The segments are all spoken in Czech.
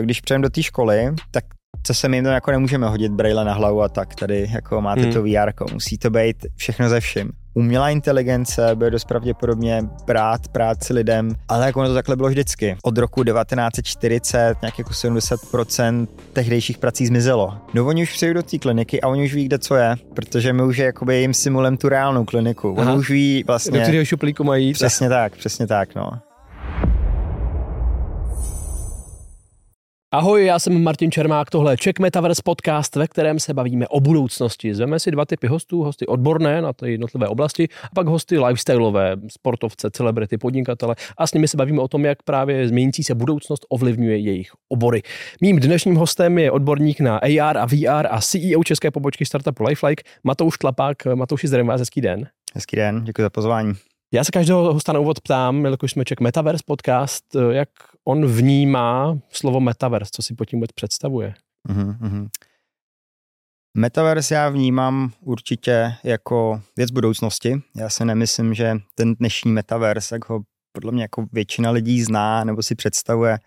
když přejdeme do té školy, tak co se jim tam jako nemůžeme hodit braille na hlavu a tak, tady jako máte hmm. to VR, musí to být všechno ze vším. Umělá inteligence bude dost pravděpodobně brát práci lidem, ale jako ono to takhle bylo vždycky. Od roku 1940 nějak jako 70% tehdejších prací zmizelo. No oni už přijdou do té kliniky a oni už ví, kde co je, protože my už je jakoby jim simulem tu reálnou kliniku. Oni už ví vlastně... Do kterého šuplíku mají. Přesně tak, přesně tak, no. Ahoj, já jsem Martin Čermák, tohle je Czech Metaverse podcast, ve kterém se bavíme o budoucnosti. Zveme si dva typy hostů, hosty odborné na ty jednotlivé oblasti a pak hosty lifestyleové, sportovce, celebrity, podnikatele a s nimi se bavíme o tom, jak právě změnící se budoucnost ovlivňuje jejich obory. Mým dnešním hostem je odborník na AR a VR a CEO české pobočky startupu Lifelike Matouš Tlapák. Matouši, zdravím vás, hezký den. Hezký den, děkuji za pozvání. Já se každého hosta na úvod ptám, jelikož jsme Czech Metaverse podcast, jak on vnímá slovo Metaverse, co si pod tím vůbec představuje. Mm-hmm. Metaverse já vnímám určitě jako věc budoucnosti. Já se nemyslím, že ten dnešní Metaverse, jak ho podle mě jako většina lidí zná nebo si představuje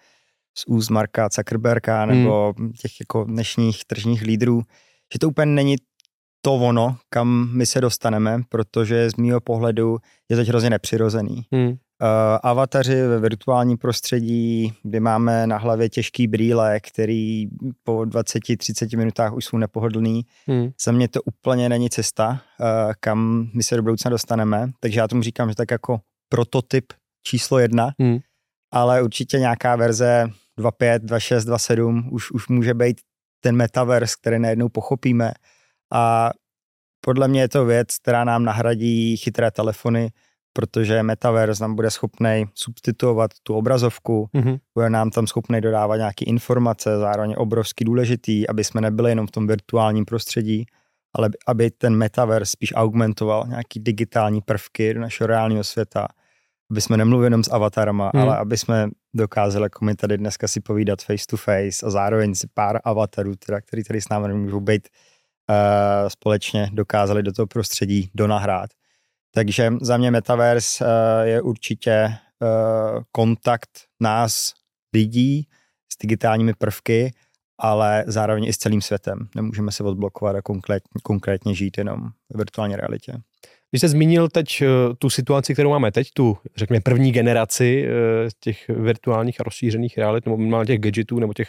z úst Marka Zuckerberga nebo hmm. těch jako dnešních tržních lídrů, že to úplně není to ono, kam my se dostaneme, protože z mýho pohledu je to hrozně nepřirozený. Hmm. Uh, avataři ve virtuálním prostředí, kdy máme na hlavě těžký brýle, který po 20-30 minutách už jsou nepohodlný. Hmm. Za mě to úplně není cesta, uh, kam my se do budoucna dostaneme, takže já tomu říkám, že tak jako prototyp číslo jedna, hmm. ale určitě nějaká verze 2.5, 2.6, 2.7 už, už může být ten metaverse, který najednou pochopíme a podle mě je to věc, která nám nahradí chytré telefony, protože Metaverse nám bude schopný substituovat tu obrazovku, mm-hmm. bude nám tam schopný dodávat nějaké informace, zároveň obrovsky důležitý, aby jsme nebyli jenom v tom virtuálním prostředí, ale aby ten Metaverse spíš augmentoval nějaký digitální prvky do našeho reálného světa, aby jsme nemluvili jenom s avatarama, mm. ale aby jsme dokázali, jako my tady dneska si povídat face to face a zároveň si pár avatarů, teda, který tady s námi můžou být společně dokázali do toho prostředí donahrát. Takže za mě Metaverse uh, je určitě uh, kontakt nás, lidí, s digitálními prvky, ale zároveň i s celým světem. Nemůžeme se odblokovat a konkrétně, konkrétně žít jenom v virtuální realitě. Když jste zmínil teď tu situaci, kterou máme teď, tu, řekněme, první generaci těch virtuálních a rozšířených realit, nebo minimálně těch gadgetů, nebo těch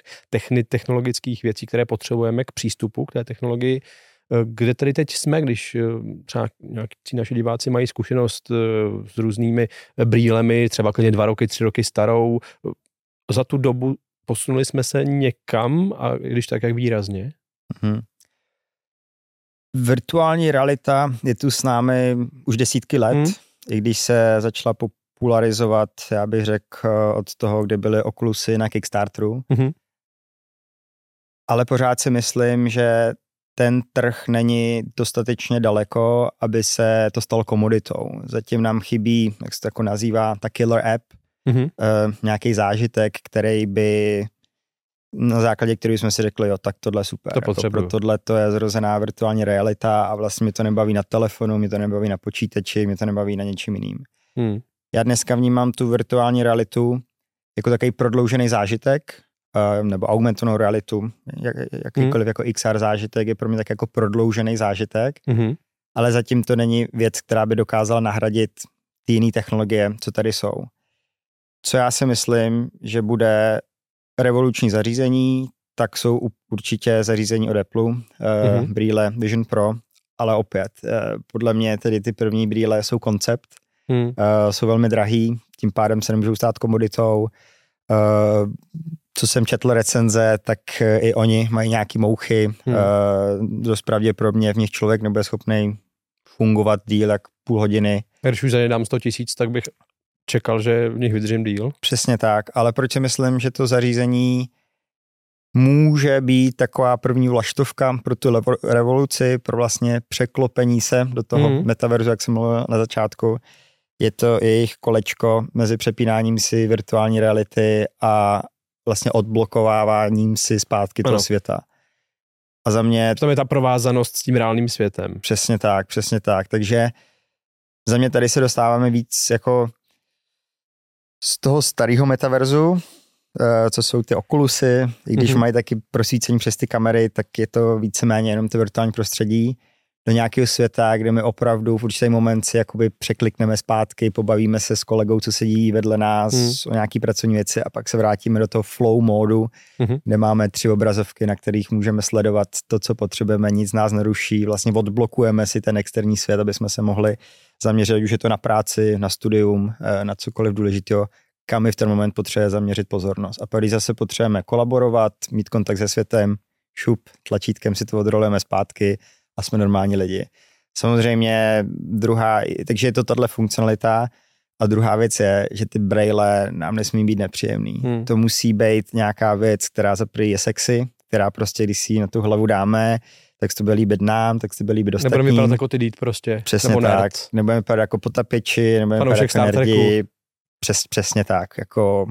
technologických věcí, které potřebujeme k přístupu k té technologii, kde tedy teď jsme, když třeba nějaký naši diváci mají zkušenost s různými brýlemi, třeba klidně dva roky, tři roky starou, za tu dobu posunuli jsme se někam a když tak, jak výrazně? Mm-hmm. Virtuální realita je tu s námi už desítky let, hmm. i když se začala popularizovat, já bych řekl, od toho, kde byly Oculusy na Kickstarteru. Hmm. Ale pořád si myslím, že ten trh není dostatečně daleko, aby se to stalo komoditou. Zatím nám chybí, jak se to jako nazývá, ta killer app, mm-hmm. uh, nějaký zážitek, který by na základě kterého jsme si řekli, jo, tak tohle je super. To jako pro tohle to je zrozená virtuální realita a vlastně mi to nebaví na telefonu, mi to nebaví na počítači, mi to nebaví na něčím jiným. Hmm. Já dneska vnímám tu virtuální realitu jako takový prodloužený zážitek, uh, nebo augmentovanou realitu, jak, jakýkoliv hmm. jako XR zážitek je pro mě tak jako prodloužený zážitek, hmm. ale zatím to není věc, která by dokázala nahradit ty jiné technologie, co tady jsou. Co já si myslím, že bude revoluční zařízení, tak jsou určitě zařízení od Apple, mm-hmm. brýle Vision Pro, ale opět, eh, podle mě tedy ty první brýle jsou koncept, mm. jsou velmi drahý, tím pádem se nemůžou stát komoditou. Co jsem četl recenze, tak i oni mají nějaký mouchy, mm. dost pravděpodobně v nich člověk nebude schopný fungovat díl jak půl hodiny. Když už za dám 100 tisíc, tak bych čekal, že v nich vydržím díl. Přesně tak, ale proč si myslím, že to zařízení může být taková první vlaštovka pro tu revoluci, pro vlastně překlopení se do toho mm. metaverzu, jak jsem mluvil na začátku. Je to jejich kolečko mezi přepínáním si virtuální reality a vlastně odblokováváním si zpátky ano. toho světa. A za mě... To je ta provázanost s tím reálným světem. Přesně tak, přesně tak. Takže za mě tady se dostáváme víc jako z toho starého metaverzu, eh, co jsou ty okulusy, i když mm-hmm. mají taky prosvícení přes ty kamery, tak je to víceméně jenom to virtuální prostředí do nějakého světa, kde my opravdu v určitý moment si jakoby překlikneme zpátky, pobavíme se s kolegou, co sedí vedle nás mm. o nějaký pracovní věci a pak se vrátíme do toho flow módu, mm-hmm. kde máme tři obrazovky, na kterých můžeme sledovat to, co potřebujeme, nic nás neruší, vlastně odblokujeme si ten externí svět, aby jsme se mohli zaměřit, už je to na práci, na studium, eh, na cokoliv důležitého, kam my v ten moment potřebujeme zaměřit pozornost. A pak když zase potřebujeme kolaborovat, mít kontakt se světem, šup, tlačítkem si to odrolujeme zpátky a jsme normální lidi. Samozřejmě druhá, takže je to tahle funkcionalita a druhá věc je, že ty braille nám nesmí být nepříjemný. Hmm. To musí být nějaká věc, která za je sexy, která prostě, když si na tu hlavu dáme, tak se to bude líbit nám, tak se to bude líbit ostatním. Nebudeme vypadat jako ty dít prostě. Přesně nebo tak. Nerd. Nebudeme vypadat jako potapěči, nebudeme vypadat jako nerdi. Přes, přesně tak. Jako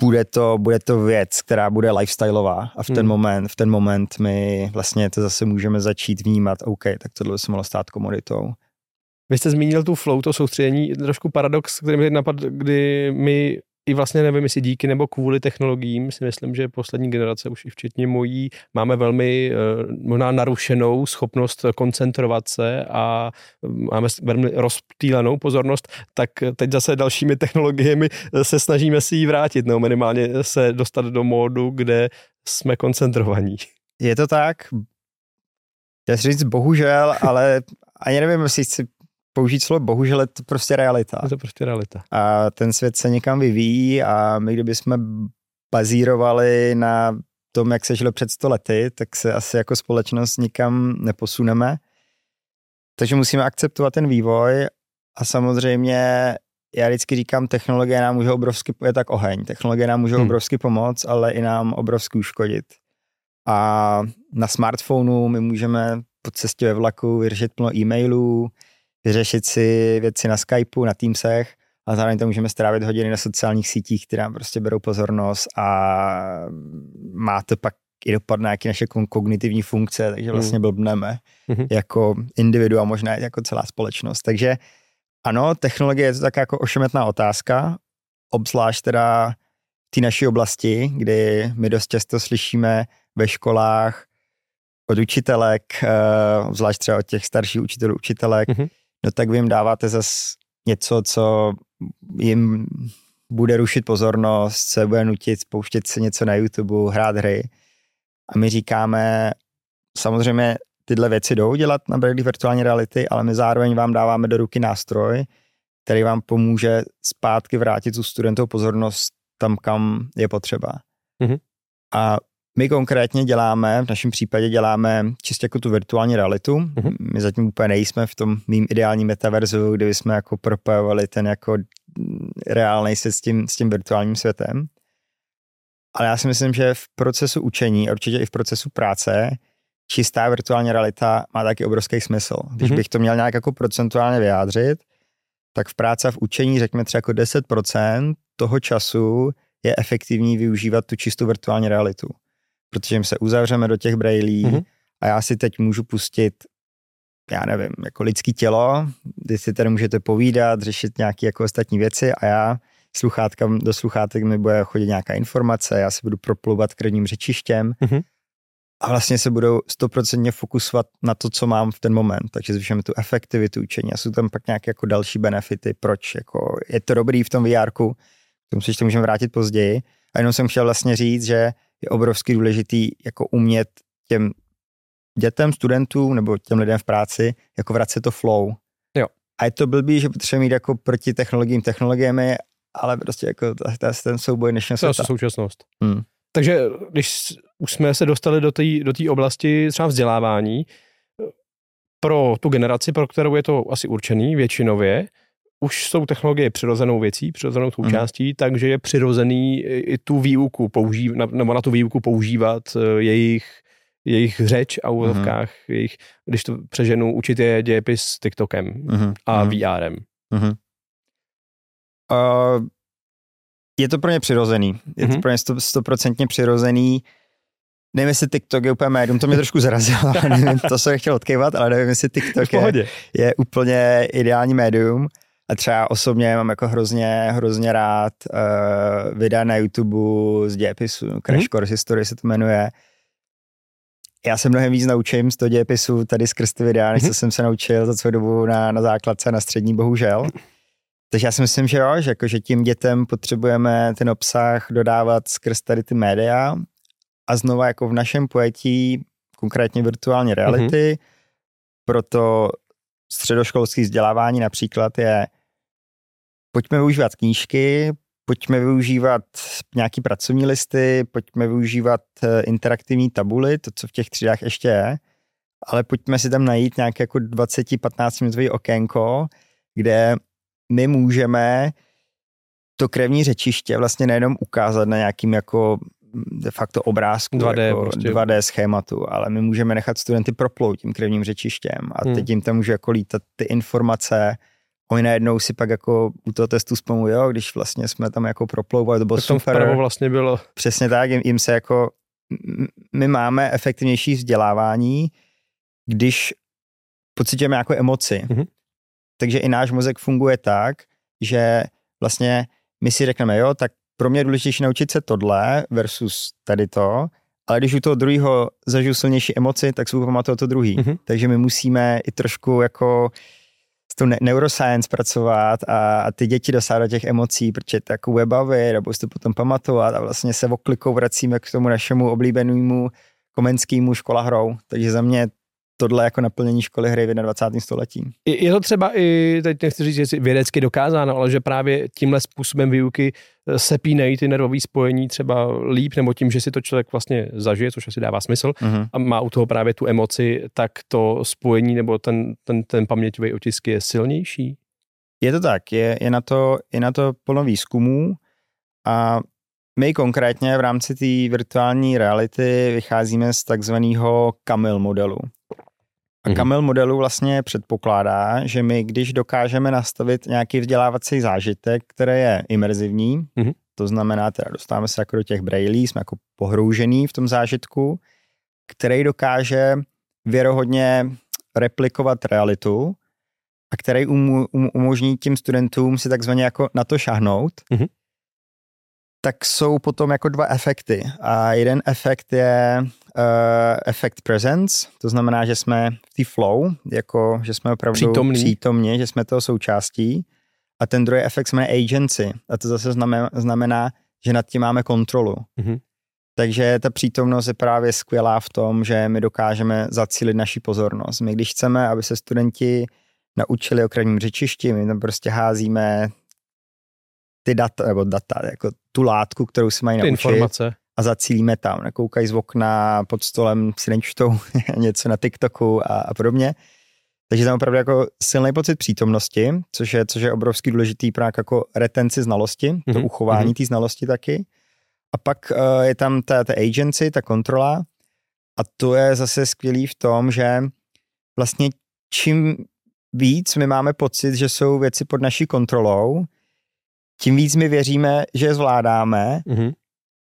bude to, bude to věc, která bude lifestyleová a v ten hmm. moment, v ten moment my vlastně to zase můžeme začít vnímat, OK, tak tohle by se mohlo stát komoditou. Vy jste zmínil tu flow, to soustředění, trošku paradox, který mi napadl, kdy my i vlastně nevím, jestli díky nebo kvůli technologiím si myslím, že poslední generace, už i včetně mojí, máme velmi eh, možná narušenou schopnost koncentrovat se a eh, máme velmi rozptýlenou pozornost, tak teď zase dalšími technologiemi se snažíme si ji vrátit, nebo minimálně se dostat do módu, kde jsme koncentrovaní. Je to tak, já říct bohužel, ale ani nevím, jestli chci použít slovo bohužel je to prostě realita. Je to prostě realita. A ten svět se někam vyvíjí a my kdyby jsme bazírovali na tom, jak se žilo před 100 lety, tak se asi jako společnost nikam neposuneme. Takže musíme akceptovat ten vývoj a samozřejmě já vždycky říkám, technologie nám může obrovsky, je tak oheň, technologie nám může hmm. obrovsky pomoct, ale i nám obrovsky uškodit. A na smartphonu my můžeme po cestě ve vlaku vyřešit plno e-mailů, vyřešit si věci na Skypeu, na Teamsech a zároveň to můžeme strávit hodiny na sociálních sítích, které nám prostě berou pozornost a má to pak i dopad na nějaké naše kognitivní funkce, takže vlastně hmm. blbneme mm-hmm. jako individua, možná jako celá společnost. Takže ano, technologie je to tak jako ošemetná otázka, obzvlášť teda v té naší oblasti, kdy my dost často slyšíme ve školách od učitelek, eh, zvlášť třeba od těch starších učitelů, učitelek, mm-hmm no tak vy jim dáváte zase něco, co jim bude rušit pozornost, se bude nutit pouštět se něco na YouTube, hrát hry. A my říkáme, samozřejmě tyhle věci jdou dělat na Bradley virtuální reality, ale my zároveň vám dáváme do ruky nástroj, který vám pomůže zpátky vrátit tu studentovou pozornost tam, kam je potřeba. Mm-hmm. A my konkrétně děláme, v našem případě děláme čistě jako tu virtuální realitu. Mm-hmm. My zatím úplně nejsme v tom mým ideálním metaverzu, kde jsme jako propojovali ten jako reálný se s tím, s tím virtuálním světem. Ale já si myslím, že v procesu učení, určitě i v procesu práce, čistá virtuální realita má taky obrovský smysl. Když mm-hmm. bych to měl nějak jako procentuálně vyjádřit, tak v práci a v učení řekněme třeba jako 10% toho času je efektivní využívat tu čistou virtuální realitu protože my se uzavřeme do těch brailí mm-hmm. a já si teď můžu pustit já nevím, jako lidský tělo, kdy si tady můžete povídat, řešit nějaké jako ostatní věci a já sluchátka, do sluchátek mi bude chodit nějaká informace, já si budu proplouvat krvním řečištěm mm-hmm. a vlastně se budou stoprocentně fokusovat na to, co mám v ten moment, takže zvyšujeme tu efektivitu učení a jsou tam pak nějaké jako další benefity, proč jako je to dobrý v tom VR, k tomu se ještě můžeme vrátit později a jenom jsem chtěl vlastně říct, že je obrovsky důležitý jako umět těm dětem, studentům nebo těm lidem v práci jako vracet to flow. Jo. A je to blbý, že potřebujeme mít jako proti technologiím technologiemi, ale prostě jako to, to je ten souboj dnešního světa. To je současnost. Hmm. Takže když už jsme se dostali do té do oblasti třeba vzdělávání, pro tu generaci, pro kterou je to asi určený většinově, už jsou technologie přirozenou věcí, přirozenou součástí, mm. takže je přirozený i tu výuku používat, nebo na tu výuku používat eh, jejich, jejich řeč a úvodovkách, mm. jejich, když to přeženu, učit je dějepis s TikTokem mm. a mm. VRem. Mm. Uh, je to pro ně přirozený. Je mm. to pro ně stoprocentně přirozený. Nevím, jestli TikTok je úplně médium, to mě trošku zarazilo, nevím, to jsem chtěl odkývat, ale nevím, jestli TikTok je, je úplně ideální médium A třeba osobně mám jako hrozně, hrozně rád uh, videa na YouTube z dějepisu, Crash hmm. Course History se to jmenuje. Já se mnohem víc naučím z toho dějepisu tady skrz ty videa, než hmm. co jsem se naučil za celou dobu na, na základce na střední, bohužel. Takže já si myslím, že jo, že, jako, že tím dětem potřebujeme ten obsah dodávat skrz tady ty média a znova jako v našem pojetí, konkrétně virtuální reality, mm-hmm. proto středoškolské vzdělávání například je pojďme využívat knížky, pojďme využívat nějaký pracovní listy, pojďme využívat eh, interaktivní tabuly, to, co v těch třídách ještě je, ale pojďme si tam najít nějaké jako 20-15 minutový okénko, kde my můžeme to krevní řečiště vlastně nejenom ukázat na nějakým jako de facto obrázku, 2D, jako prostě. 2D schématu, ale my můžeme nechat studenty proplout tím krevním řečištěm a hmm. teď jim tam může jako lítat ty informace, oni najednou si pak jako u toho testu vzpomínají, jo, když vlastně jsme tam jako proplouvali, to bylo tak super. vlastně bylo. Přesně tak, jim, jim se jako, my máme efektivnější vzdělávání, když pocitujeme jako emoci. Mm-hmm. Takže i náš mozek funguje tak, že vlastně my si řekneme, jo, tak pro mě je důležitější naučit se tohle versus tady to, ale když u toho druhého zažiju silnější emoci, tak si pamatuju to druhý. Mm-hmm. Takže my musíme i trošku jako s tou neuroscience pracovat a, a ty děti dosávat do těch emocí, protože to jako webaví, nebo si to potom pamatovat a vlastně se oklikou vracíme k tomu našemu oblíbenému komenskému škola hrou. Takže za mě tohle jako naplnění školy hry v 21. století. Je to třeba i, teď nechci říct, že vědecky dokázáno, ale že právě tímhle způsobem výuky eh, se pínejí ty nervové spojení třeba líp, nebo tím, že si to člověk vlastně zažije, což asi dává smysl, uh-huh. a má u toho právě tu emoci, tak to spojení nebo ten, ten, ten paměťový otisk je silnější? Je to tak, je, je, na to, je na to plno výzkumů a my konkrétně v rámci té virtuální reality vycházíme z takzvaného Camil modelu. A mhm. modelu vlastně předpokládá, že my, když dokážeme nastavit nějaký vzdělávací zážitek, který je imerzivní, mm-hmm. to znamená, teda dostáváme se jako do těch brailí, jsme jako pohroužený v tom zážitku, který dokáže věrohodně replikovat realitu a který um, um, umožní tím studentům si takzvaně jako na to šahnout, mm-hmm tak jsou potom jako dva efekty. A jeden efekt je uh, efekt presence, to znamená, že jsme v té flow, jako že jsme opravdu přítomní. přítomně, že jsme toho součástí. A ten druhý efekt jsme agency. A to zase znamená, znamená že nad tím máme kontrolu. Mm-hmm. Takže ta přítomnost je právě skvělá v tom, že my dokážeme zacílit naši pozornost. My když chceme, aby se studenti naučili o krajním řečišti, my tam prostě házíme ty data, nebo data, jako tu látku, kterou si mají ty naučit. informace. A zacílíme tam, nekoukají z okna, pod stolem si nečtou něco na TikToku a, a podobně. Takže tam opravdu jako silný pocit přítomnosti, což je, což je obrovský důležitý právě jako retenci znalosti, mm-hmm. to mhm, uchování mm-hmm. té znalosti taky. A pak uh, je tam ta, ta agency, ta kontrola a to je zase skvělý v tom, že vlastně čím víc my máme pocit, že jsou věci pod naší kontrolou, tím víc my věříme, že je zvládáme mm-hmm.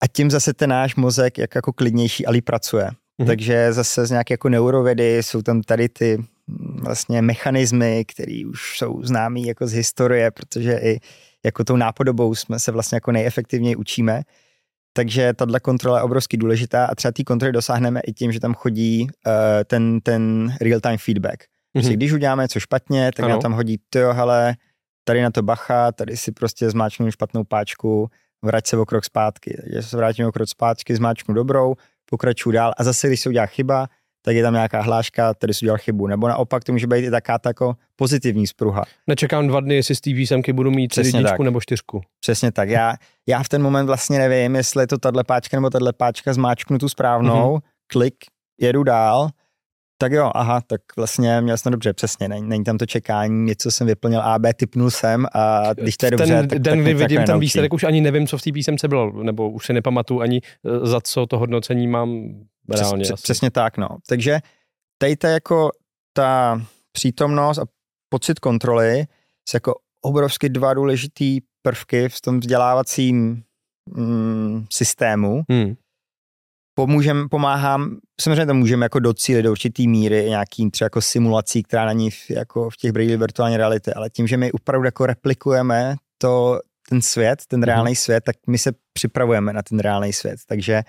A tím zase ten náš mozek jak jako klidnější ali pracuje. Mm-hmm. Takže zase z nějaké jako neurovědy jsou tam tady ty mm, vlastně mechanismy, které už jsou známý jako z historie, protože i jako tou nápodobou jsme se vlastně jako nejefektivněji učíme. Takže tahle kontrola je obrovsky důležitá a třeba té kontroly dosáhneme i tím, že tam chodí uh, ten, ten real-time feedback. Mm-hmm. když uděláme něco špatně, tak nám tam hodí, to hele, tady na to bacha, tady si prostě zmáčknu špatnou páčku, vrať se o krok zpátky. Takže se vrátím o krok zpátky, zmáčknu dobrou, pokračuju dál a zase, když se udělá chyba, tak je tam nějaká hláška, tady si udělal chybu. Nebo naopak to může být i taká tako pozitivní spruha. Nečekám dva dny, jestli z té výsemky budu mít Přesně jedničku tak. nebo čtyřku. Přesně tak. Já, já v ten moment vlastně nevím, jestli je to tahle páčka nebo tahle páčka, zmáčknu tu správnou, mm-hmm. klik, jedu dál tak jo, aha, tak vlastně měl jsem dobře, přesně, není, není tam to čekání, něco jsem vyplnil A, B, typnul jsem a když to je dobře, ten tak, den, tak kdy vidím ten výsledek, už ani nevím, co v té písemce bylo, nebo už si nepamatuju ani eh, za co to hodnocení mám reálně. Přes, přesně tak, no. Takže tady ta jako ta přítomnost a pocit kontroly jsou jako obrovsky dva důležitý prvky v tom vzdělávacím mm, systému. Hmm. Pomůžem, pomáhám, samozřejmě to můžeme jako docílit do určitý míry nějakým třeba jako simulací, která není v, jako v těch brýlích virtuální reality, ale tím, že my opravdu jako replikujeme to, ten svět, ten mhm. reálný mm-hmm. svět, tak my se připravujeme na ten reálný svět. Takže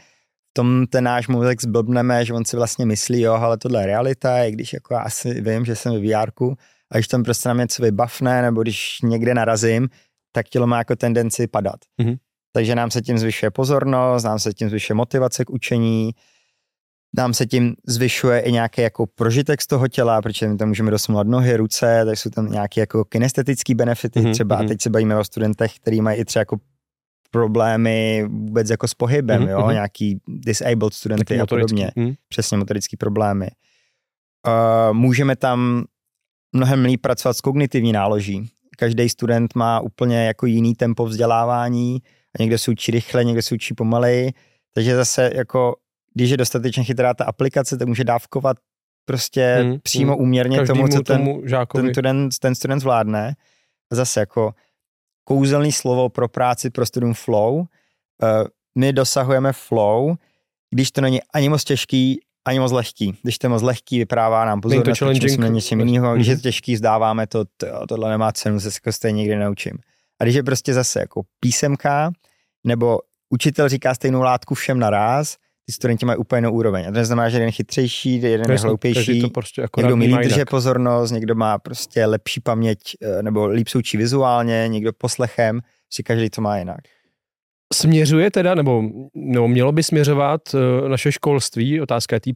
v tom ten náš mozek zblbneme, že on si vlastně myslí, jo, ale tohle je realita, i když jako já asi vím, že jsem v VR, a když tam prostě na mě něco vybavne, nebo když někde narazím, tak tělo má jako tendenci padat. Mm-hmm. Takže nám se tím zvyšuje pozornost, nám se tím zvyšuje motivace k učení, nám se tím zvyšuje i nějaký jako prožitek z toho těla, protože my tam můžeme dosunovat nohy, ruce, tak jsou tam nějaké jako kinestetické benefity mm-hmm. třeba. A mhm. teď se bavíme o studentech, kteří mají i třeba jako problémy vůbec jako s pohybem, mm-hmm. jo, mhm. nějaký disabled studenty a podobně. Mm. Přesně motorické problémy. Uh, můžeme tam mnohem líp pracovat s kognitivní náloží. Každý student má úplně jako jiný tempo vzdělávání, a někdo se učí rychle, někdo se učí pomaleji, takže zase jako, když je dostatečně chytrá ta aplikace, tak může dávkovat prostě hmm, přímo hmm. úměrně tomu, co ten, tomu ten, student, ten student zvládne. A zase jako kouzelný slovo pro práci pro studium flow. Uh, my dosahujeme flow, když to není ani moc těžký, ani moc lehký. Když to je moc lehký, vyprává nám pozornost, jsme něčem jiného. Když je to těžký, vzdáváme to, to, tohle nemá cenu, se jako stejně nikdy naučím. A když je prostě zase jako písemka, nebo učitel říká stejnou látku všem naraz, ty studenti mají úplně jinou úroveň. A to neznamená, že jeden chytřejší, jeden je hloupější, to prostě někdo umí líp pozornost, někdo má prostě lepší paměť eh, nebo líp součí vizuálně, někdo poslechem, si každý to má jinak. Směřuje teda, nebo, nebo mělo by směřovat uh, naše školství, otázka té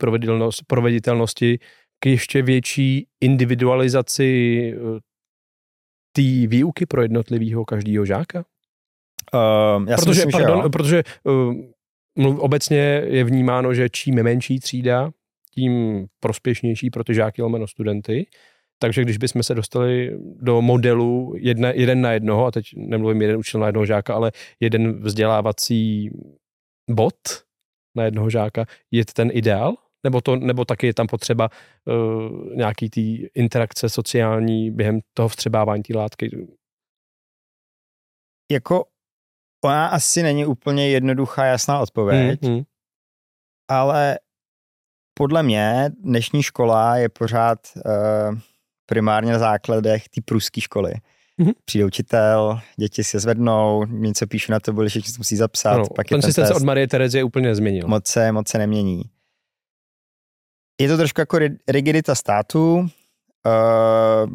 proveditelnosti, k ještě větší individualizaci uh, té výuky pro jednotlivého každého žáka? Uh, já protože, myslím, pardon, že protože uh, obecně je vnímáno, že čím je menší třída, tím prospěšnější pro ty žáky lomeno studenty. Takže když bychom se dostali do modelu jedna, jeden na jednoho, a teď nemluvím jeden učitel na jednoho žáka, ale jeden vzdělávací bod na jednoho žáka, je ten ideál? Nebo, to, nebo taky je tam potřeba uh, nějaký ty interakce sociální během toho vstřebávání té látky? Jako ona asi není úplně jednoduchá, jasná odpověď, mm, mm. ale podle mě dnešní škola je pořád uh, primárně na základech té pruské školy. Mm-hmm. Přijde učitel, děti se zvednou, něco píšu na to, že musí zapsat. No, pak ten systém se od Marie Terezie úplně změnil. Moc se, moc se nemění. Je to trošku jako rigidita státu. Uh,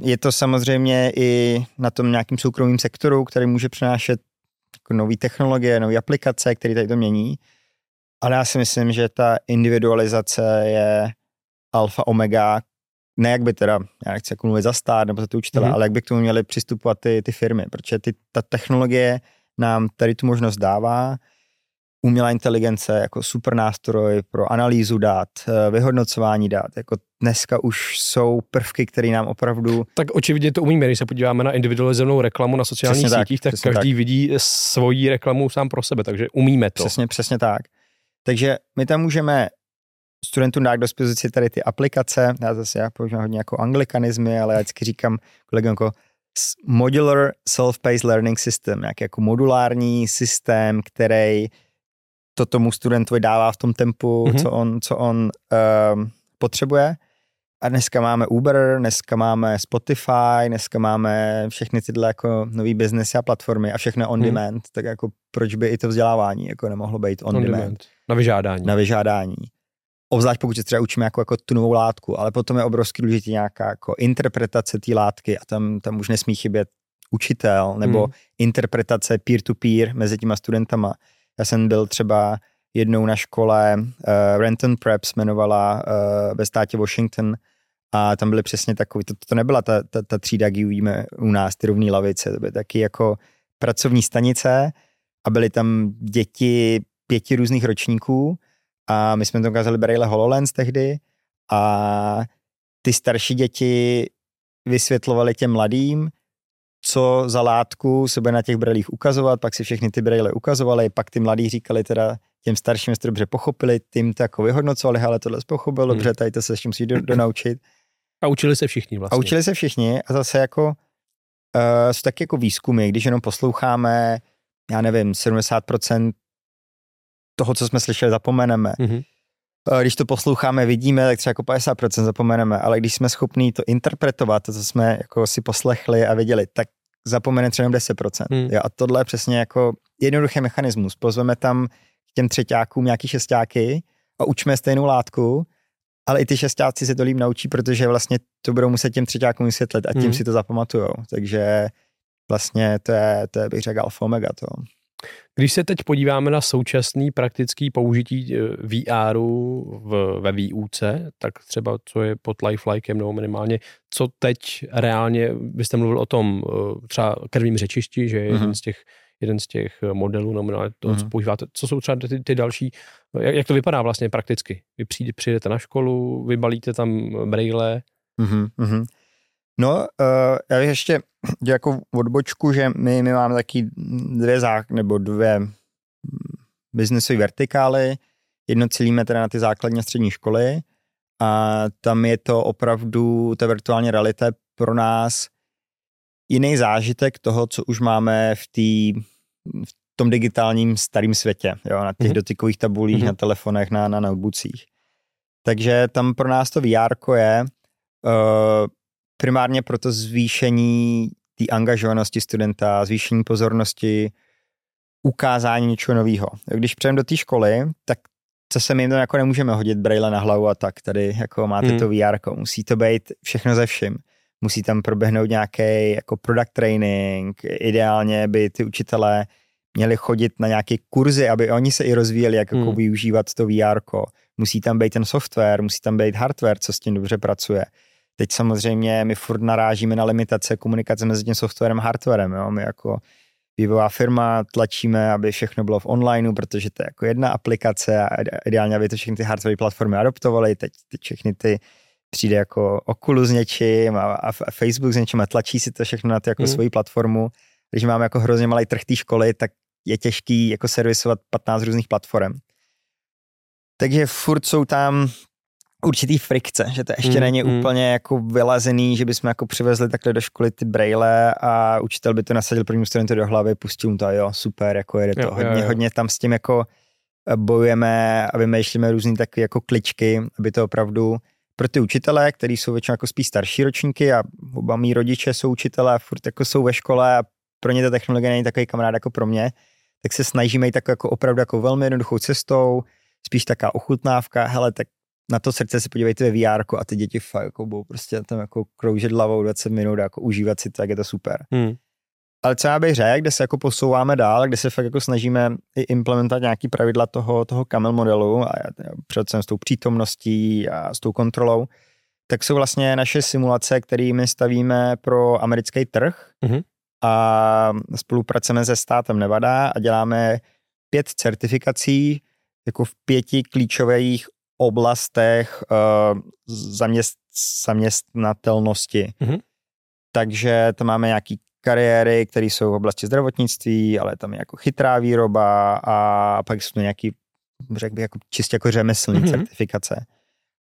je to samozřejmě i na tom nějakým soukromým sektoru, který může přinášet jako nové technologie, nové aplikace, které tady to mění. Ale já si myslím, že ta individualizace je alfa omega, ne jak by teda, já nechci jako mluvit za stát nebo za ty učitele, mm-hmm. ale jak by k tomu měly přistupovat ty, ty firmy, protože ty, ta technologie nám tady tu možnost dává, umělá inteligence jako super nástroj pro analýzu dat, eh, vyhodnocování dat. Jako dneska už jsou prvky, které nám opravdu... Tak očividně to umíme, když se podíváme na individualizovanou reklamu na sociálních přesně sítích, tak, tak každý tak. vidí svoji reklamu sám pro sebe, takže umíme to. Přesně, přesně tak. Takže my tam můžeme studentům dát k dispozici tady ty aplikace, já zase já používám hodně jako anglikanizmy, ale já vždycky říkám kolegům jako modular self-paced learning system, jak jako modulární systém, který to tomu studentovi dává v tom tempu, mm-hmm. co on, co on um, potřebuje. A dneska máme Uber, dneska máme Spotify, dneska máme všechny tyhle jako nový biznesy a platformy a všechno on hmm. demand, tak jako proč by i to vzdělávání jako nemohlo být on, on demand. demand. Na vyžádání. Na vyžádání. Obzvlášť pokud se třeba učíme jako, jako tu novou látku, ale potom je obrovský důležitý nějaká jako interpretace té látky a tam, tam už nesmí chybět učitel nebo hmm. interpretace peer-to-peer mezi těma studentama. Já jsem byl třeba jednou na škole, uh, Renton Preps jmenovala uh, ve státě Washington a tam byly přesně takový, to, to nebyla ta, ta, ta třída, ji uvidíme u nás, ty rovné lavice, to byly taky jako pracovní stanice a byly tam děti pěti různých ročníků a my jsme to ukázali Braille HoloLens tehdy a ty starší děti vysvětlovali těm mladým, co za látku se bude na těch brelích ukazovat, pak si všechny ty brejle ukazovali, pak ty mladí říkali teda těm starším, jestli to dobře pochopili, tím to jako vyhodnocovali, ale tohle pochopil hmm. dobře, tady to se ještě musí do, donaučit. A učili se všichni vlastně. A učili se všichni a zase jako uh, jsou taky jako výzkumy, když jenom posloucháme, já nevím, 70% toho, co jsme slyšeli, zapomeneme. Mm-hmm. Když to posloucháme, vidíme, tak třeba jako 50% zapomeneme, ale když jsme schopní to interpretovat, to, co jsme jako si poslechli a viděli, tak zapomene třeba 10%. Mm. Jo, a tohle je přesně jako jednoduchý mechanismus. Pozveme tam těm třetíákům nějaký šestáky a učíme stejnou látku, ale i ty šestáci se to líp naučí, protože vlastně to budou muset těm třetíákům vysvětlit a tím mm. si to zapamatujou. Takže vlastně to je, to je bych řekl alfa omega to. Když se teď podíváme na současný praktický použití eh, VRu v, ve výuce, tak třeba co je pod lifelikem nebo minimálně, co teď reálně, byste mluvil o tom eh, třeba krvním řečišti, že je mm-hmm. jeden z těch jeden z těch modelů, nebo to, mm-hmm. co mhm. používáte. Co jsou třeba ty, ty další, jak, jak to vypadá vlastně prakticky? Vy přijde, přijdete na školu, vybalíte tam braille. Mm-hmm. No, uh, já bych ještě jako odbočku, že my, my máme taky dvě zák, nebo dvě biznesové vertikály. Jedno cílíme teda na ty základní a střední školy a tam je to opravdu, ta virtuální realita pro nás jiný zážitek toho, co už máme v, tý, v tom digitálním starém světě, jo, na těch mm-hmm. dotykových tabulích, mm-hmm. na telefonech, na, na notebookích. Takže tam pro nás to VR je uh, primárně pro to zvýšení té angažovanosti studenta, zvýšení pozornosti, ukázání něčeho nového. Když přejdeme do té školy, tak se my jim to jako nemůžeme hodit braille na hlavu a tak, tady jako máte hmm. to VR, musí to být všechno ze vším. Musí tam proběhnout nějaký jako product training, ideálně by ty učitelé měli chodit na nějaké kurzy, aby oni se i rozvíjeli, jak jako hmm. využívat to VR. Musí tam být ten software, musí tam být hardware, co s tím dobře pracuje. Teď samozřejmě my furt narážíme na limitace komunikace mezi tím softwarem a hardwarem. Jo? My jako vývojová firma tlačíme, aby všechno bylo v onlineu, protože to je jako jedna aplikace a ideálně, aby to všechny ty hardware platformy adoptovaly. Teď, teď všechny ty přijde jako Oculus s něčím a, a, Facebook s něčím a tlačí si to všechno na tu jako mm. svoji platformu. Když máme jako hrozně malý trh té školy, tak je těžký jako servisovat 15 různých platform. Takže furt jsou tam určitý frikce, že to ještě mm, není mm. úplně jako vylazený, že bychom jako přivezli takhle do školy ty braille a učitel by to nasadil prvním studentu do hlavy, pustil mu to jo, super, jako jede to. Jo, hodně, jo, jo. hodně tam s tím jako eh, bojujeme a vymýšlíme různý takové jako kličky, aby to opravdu pro ty učitele, kteří jsou většinou jako spíš starší ročníky a oba mý rodiče jsou učitelé a furt jako jsou ve škole a pro ně ta technologie není takový kamarád jako pro mě, tak se snažíme jít tak jako opravdu jako velmi jednoduchou cestou, spíš taká ochutnávka, hele, tak na to srdce si podívejte ve VR a ty děti fakt jako budou prostě tam jako kroužit hlavou 20 minut a jako užívat si to, jak je to super. Hmm. Ale co já bych řekl, kde se jako posouváme dál, kde se fakt jako snažíme i implementovat nějaký pravidla toho, toho camel modelu a před s tou přítomností a s tou kontrolou, tak jsou vlastně naše simulace, kterými stavíme pro americký trh mm-hmm. a spolupracujeme se státem Nevada a děláme pět certifikací jako v pěti klíčových oblastech uh, zaměst, zaměstnatelnosti. Mm-hmm. Takže tam máme nějaký kariéry, které jsou v oblasti zdravotnictví, ale tam je jako chytrá výroba a pak jsou nějaký, řekl bych, jako čistě jako řemeslní mm-hmm. certifikace.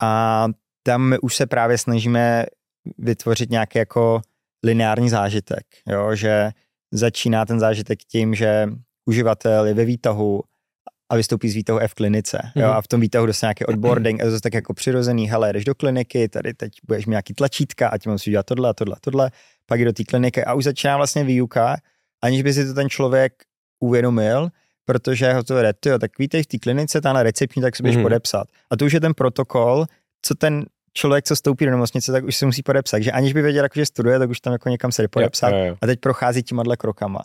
A tam my už se právě snažíme vytvořit nějaký jako lineární zážitek, jo? že začíná ten zážitek tím, že uživatel je ve výtahu a vystoupí z výtahu F klinice. Mm-hmm. Jo, mhm. a v tom výtahu dostane nějaký odboarding a to je tak jako přirozený, hele, jdeš do kliniky, tady teď budeš mít nějaký tlačítka a ti musíš dělat tohle a tohle a tohle, pak jde do té kliniky a už začíná vlastně výuka, aniž by si to ten člověk uvědomil, protože ho to jde, jo, tak víte, v té klinice, ta recepční, tak se běž mm-hmm. podepsat. A to už je ten protokol, co ten člověk, co stoupí do nemocnice, tak už se musí podepsat. Takže aniž by věděl, jako, že studuje, tak už tam jako někam se jde podepsat. Jo, jo, jo. A teď prochází tímhle krokama.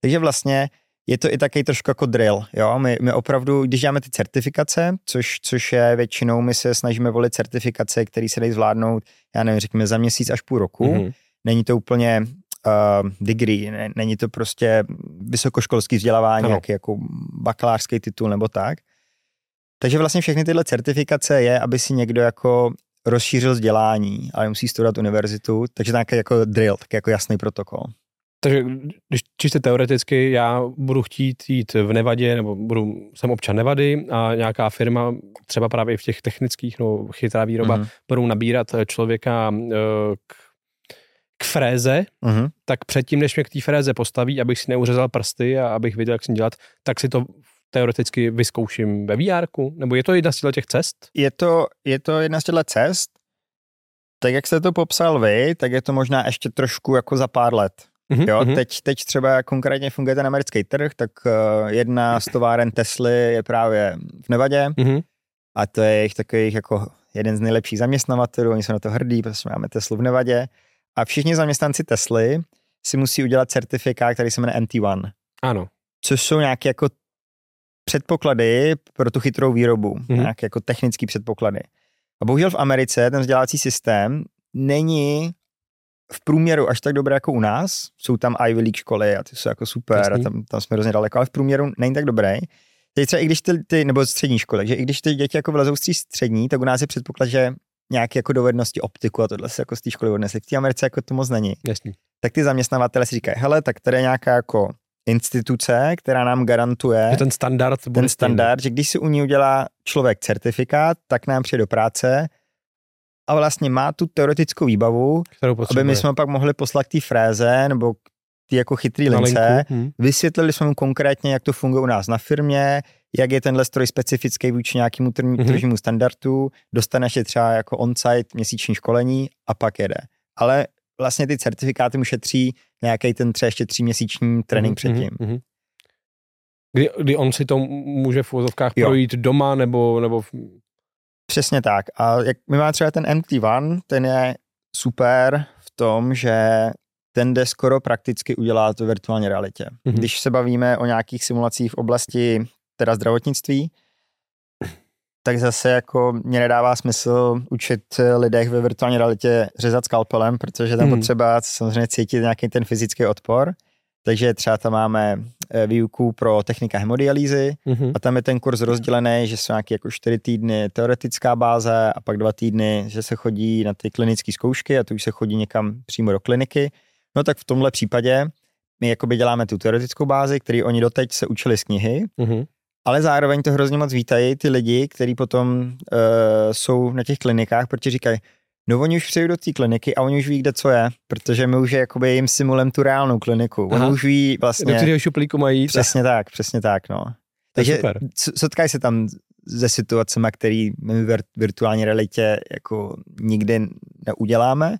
Takže vlastně je to i taky trošku jako drill, jo, my, my opravdu, když děláme ty certifikace, což, což je většinou, my se snažíme volit certifikace, které se dají zvládnout, já nevím, řekněme za měsíc až půl roku, mm-hmm. není to úplně uh, degree, ne, není to prostě vysokoškolský vzdělávání, nějaký jako bakalářský titul nebo tak. Takže vlastně všechny tyhle certifikace je, aby si někdo jako rozšířil vzdělání, ale musí studovat univerzitu, takže nějaký jako drill, tak jako jasný protokol. Takže když čistě teoreticky já budu chtít jít v Nevadě, nebo budu, jsem občan Nevady a nějaká firma, třeba právě v těch technických, no chytrá výroba, mm-hmm. budou nabírat člověka uh, k, k fréze, mm-hmm. tak předtím, než mě k té fréze postaví, abych si neuřezal prsty a abych věděl, jak si dělat, tak si to teoreticky vyzkouším ve VR, nebo je to jedna z těch cest? Je to, je to jedna z těchto cest. Tak jak jste to popsal vy, tak je to možná ještě trošku jako za pár let. Mm-hmm. Jo, mhm. teď, teď třeba konkrétně funguje ten americký trh, tak uh, jedna z továren Tesly je právě v Nevadě mm-hmm. a to je jejich takových jako jeden z nejlepších zaměstnavatelů, oni jsou na to hrdí, protože máme Teslu v Nevadě a všichni zaměstnanci Tesly si musí udělat certifikát, který se jmenuje MT1. Ano. Což jsou nějaké jako předpoklady pro tu chytrou výrobu, mm-hmm. nějaké jako technické předpoklady. A bohužel v Americe ten vzdělávací systém není v průměru až tak dobré jako u nás. Jsou tam Ivy League školy a ty jsou jako super Jasný. a tam, tam jsme hrozně daleko, ale v průměru není tak dobrý. Teď třeba i když ty, ty nebo střední školy, že i když ty děti jako vlezou z střední, tak u nás je předpoklad, že nějaké jako dovednosti optiku a tohle se jako z té školy odnesli. V té Americe jako to moc není. Jasný. Tak ty zaměstnavatele si říkají, hele, tak tady je nějaká jako instituce, která nám garantuje že ten standard, ten standard, že když si u ní udělá člověk certifikát, tak nám přijde do práce a vlastně má tu teoretickou výbavu, aby my jsme pak mohli poslat k té fréze nebo ty jako chytrý lince. Hmm. Vysvětlili jsme mu konkrétně, jak to funguje u nás na firmě, jak je tenhle stroj specifický vůči nějakému hmm. tržnímu standardu, dostaneš je třeba jako on-site měsíční školení a pak jede. Ale vlastně ty certifikáty mu šetří nějaký ten třeba ještě tříměsíční trénink hmm. předtím. Hmm. Kdy, kdy on si to může v úvozovkách projít doma nebo, nebo Přesně tak. A jak my máme třeba ten MT1, ten je super v tom, že ten jde skoro prakticky udělat v virtuální realitě. Mm-hmm. Když se bavíme o nějakých simulacích v oblasti teda zdravotnictví, tak zase jako mě nedává smysl učit lidech ve virtuální realitě řezat skalpelem, protože tam mm. potřeba samozřejmě cítit nějaký ten fyzický odpor. Takže třeba tam máme výuku pro technika hemodialýzy mm-hmm. a tam je ten kurz rozdělený, že jsou nějaké jako čtyři týdny teoretická báze a pak dva týdny, že se chodí na ty klinické zkoušky a to už se chodí někam přímo do kliniky. No tak v tomhle případě my jakoby děláme tu teoretickou bázi, který oni doteď se učili z knihy, mm-hmm. ale zároveň to hrozně moc vítají ty lidi, kteří potom uh, jsou na těch klinikách, protože říkají, No oni už přejdou do té kliniky a oni už ví, kde co je, protože my už jakoby jim simulem tu reálnou kliniku. Oni už ví vlastně... Do kterého šuplíku mají. Přesně tak, přesně tak, no. Takže setkají se tam se situacemi, který my v virtuální realitě jako nikdy neuděláme,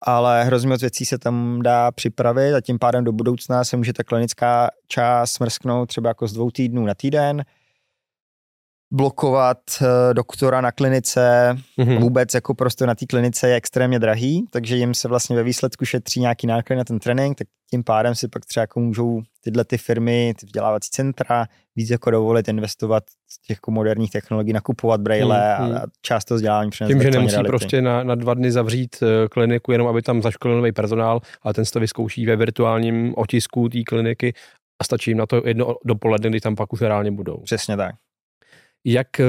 ale hrozně moc věcí se tam dá připravit a tím pádem do budoucna se může ta klinická část smrsknout třeba jako z dvou týdnů na týden, blokovat eh, doktora na klinice, mm-hmm. vůbec jako prostě na té klinice je extrémně drahý, takže jim se vlastně ve výsledku šetří nějaký náklad na ten trénink, tak tím pádem si pak třeba jako můžou tyhle ty firmy, ty vzdělávací centra víc jako dovolit investovat z těch jako moderních technologií, nakupovat braille mm, mm. a část toho vzdělávání přinést. Tím, že nemusí reality. prostě na, na dva dny zavřít eh, kliniku, jenom aby tam zaškolil nový personál, ale ten se to vyzkouší ve virtuálním otisku té kliniky a stačí jim na to jedno dopoledne, kdy tam pak už reálně budou. Přesně tak jak eh,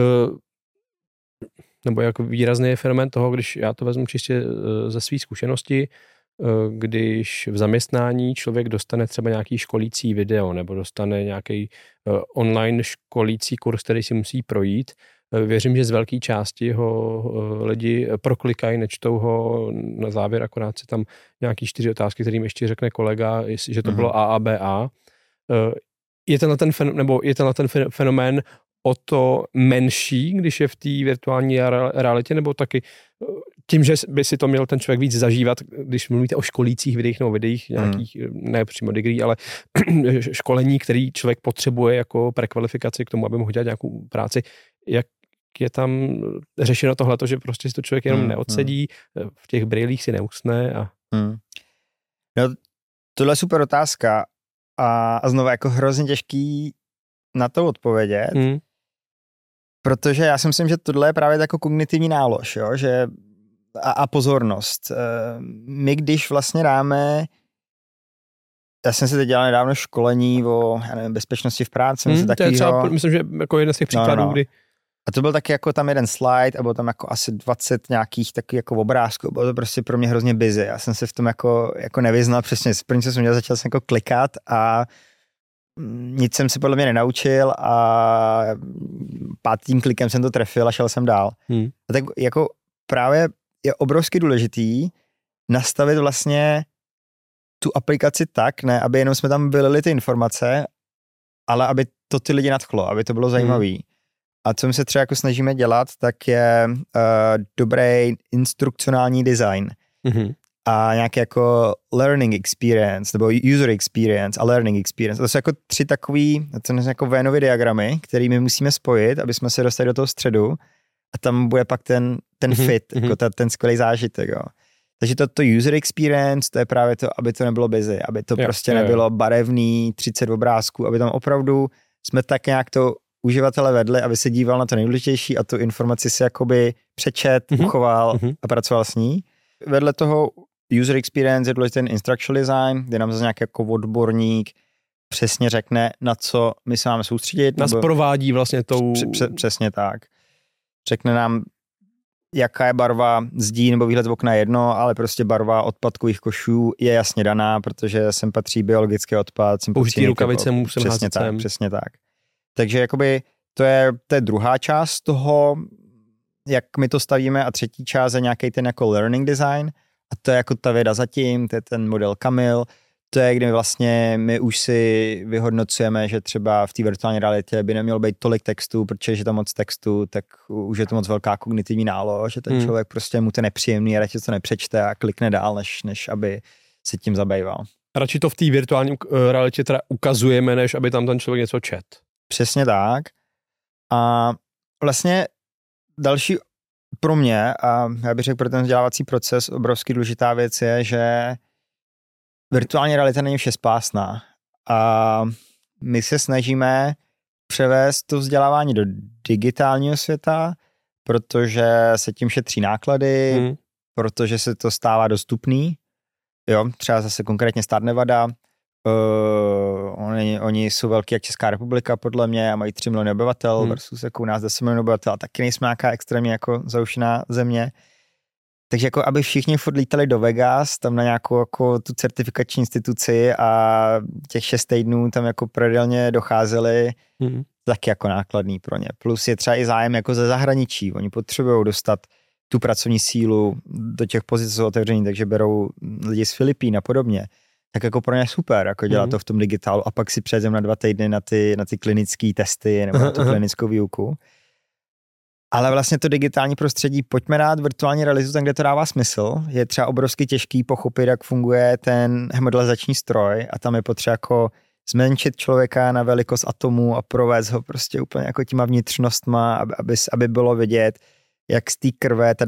nebo jak výrazný je fenomén toho, když já to vezmu čistě eh, ze své zkušenosti, eh, když v zaměstnání člověk dostane třeba nějaký školící video nebo dostane nějaký online školící kurz, který si musí projít, Věřím, že z velké části ho lidi proklikají, nečtou ho na závěr, akorát se tam nějaký čtyři otázky, kterým ještě řekne kolega, že to bylo A a B A. Je tenhle ten, fenomén, nebo je tenhle ten fenomén o to menší, když je v té virtuální realitě, nebo taky eh, tím, že by si to měl ten člověk víc zažívat, když mluvíte o školících videích nebo videích hmm. nějakých, hmm. ne přímo degree, ale školení, který člověk potřebuje jako prekvalifikaci k tomu, aby mohl dělat nějakou práci, jak je tam řešeno tohle, že prostě si to člověk jenom hmm. neodsedí, hmm. v těch brýlích si neusne a... Hmm. No, tohle je super otázka a, a znovu jako hrozně těžký na to odpovědět, hmm Protože já si myslím, že tohle je právě jako kognitivní nálož, jo? Že a, a pozornost. Eh, my když vlastně dáme já jsem si teď dělal nedávno školení o já nevím, bezpečnosti v práci. Hmm, to je třeba, myslím, že jako jeden z těch příkladů, no, no. kdy a to byl taky jako tam jeden slide a bylo tam jako asi 20 nějakých taky jako obrázků. Bylo to prostě pro mě hrozně busy. Já jsem se v tom jako, jako nevyznal přesně. První, co jsem dělal, začal jsem jako klikat a nic jsem si podle mě nenaučil a pátým klikem jsem to trefil a šel jsem dál. Hmm. A tak jako právě je obrovsky důležitý nastavit vlastně tu aplikaci tak, ne, aby jenom jsme tam vylili ty informace, ale aby to ty lidi nadchlo, aby to bylo zajímavé. Hmm. A co my se třeba jako snažíme dělat, tak je uh, dobrý instrukcionální design. Hmm. A nějaký jako learning experience, nebo user experience a learning experience. To jsou jako tři takový, to jsou jako Vennovy diagramy, které my musíme spojit, aby jsme se dostali do toho středu. A tam bude pak ten, ten mm-hmm. fit, jako ta, ten skvělý zážitek. Jo. Takže to, to user experience, to je právě to, aby to nebylo busy, aby to jo, prostě jo, nebylo barevný, 30 obrázků, aby tam opravdu jsme tak nějak to uživatele vedli, aby se díval na to nejdůležitější a tu informaci si jakoby přečet, mm-hmm. uchoval mm-hmm. a pracoval s ní. Vedle toho user experience je důležitý ten instructional design, kde nám zase nějaký jako odborník přesně řekne, na co my se máme soustředit. Nás nebo... provádí vlastně tou... Přesně tak. Řekne nám, jaká je barva zdí nebo výhled z okna jedno, ale prostě barva odpadkových košů je jasně daná, protože sem patří biologický odpad. Sem Použitý rukavice musím Přesně tak, sem. přesně tak. Takže jakoby to je, to je druhá část toho, jak my to stavíme a třetí část je nějaký ten jako learning design a to je jako ta věda zatím, to je ten model Kamil, to je, kdy vlastně my už si vyhodnocujeme, že třeba v té virtuální realitě by nemělo být tolik textu, protože je tam moc textu, tak už je to moc velká kognitivní nálož, že ten hmm. člověk prostě mu to nepříjemný a radši to nepřečte a klikne dál, než, než aby se tím zabýval. Radši to v té virtuální eh, realitě teda ukazujeme, než aby tam ten člověk něco čet. Přesně tak. A vlastně další pro mě, a já bych řekl pro ten vzdělávací proces, obrovský důležitá věc je, že virtuální realita není vše spásná. A my se snažíme převést to vzdělávání do digitálního světa, protože se tím šetří náklady, hmm. protože se to stává dostupný. Jo, třeba zase konkrétně Stát Nevada, uh, oni, oni jsou velký jak Česká republika podle mě a mají 3 miliony obyvatel hmm. versus jako u nás 10 milionů obyvatel a taky nejsme nějaká extrémně jako zaušená země. Takže jako aby všichni furt lítali do Vegas, tam na nějakou jako tu certifikační instituci a těch šest týdnů tam jako pravidelně docházeli, mm. taky jako nákladný pro ně. Plus je třeba i zájem jako ze zahraničí. Oni potřebují dostat tu pracovní sílu do těch pozic jsou otevření, takže berou lidi z Filipín a podobně. Tak jako pro ně super, jako dělat mm. to v tom digitálu a pak si přejdem na dva týdny na ty, na ty klinické testy nebo na tu klinickou výuku. Ale vlastně to digitální prostředí, pojďme dát virtuální realitu tam, kde to dává smysl. Je třeba obrovsky těžký pochopit, jak funguje ten hemodalizační stroj a tam je potřeba jako zmenšit člověka na velikost atomu a provést ho prostě úplně jako těma vnitřnostma, aby, aby, aby bylo vidět, jak z té krve ta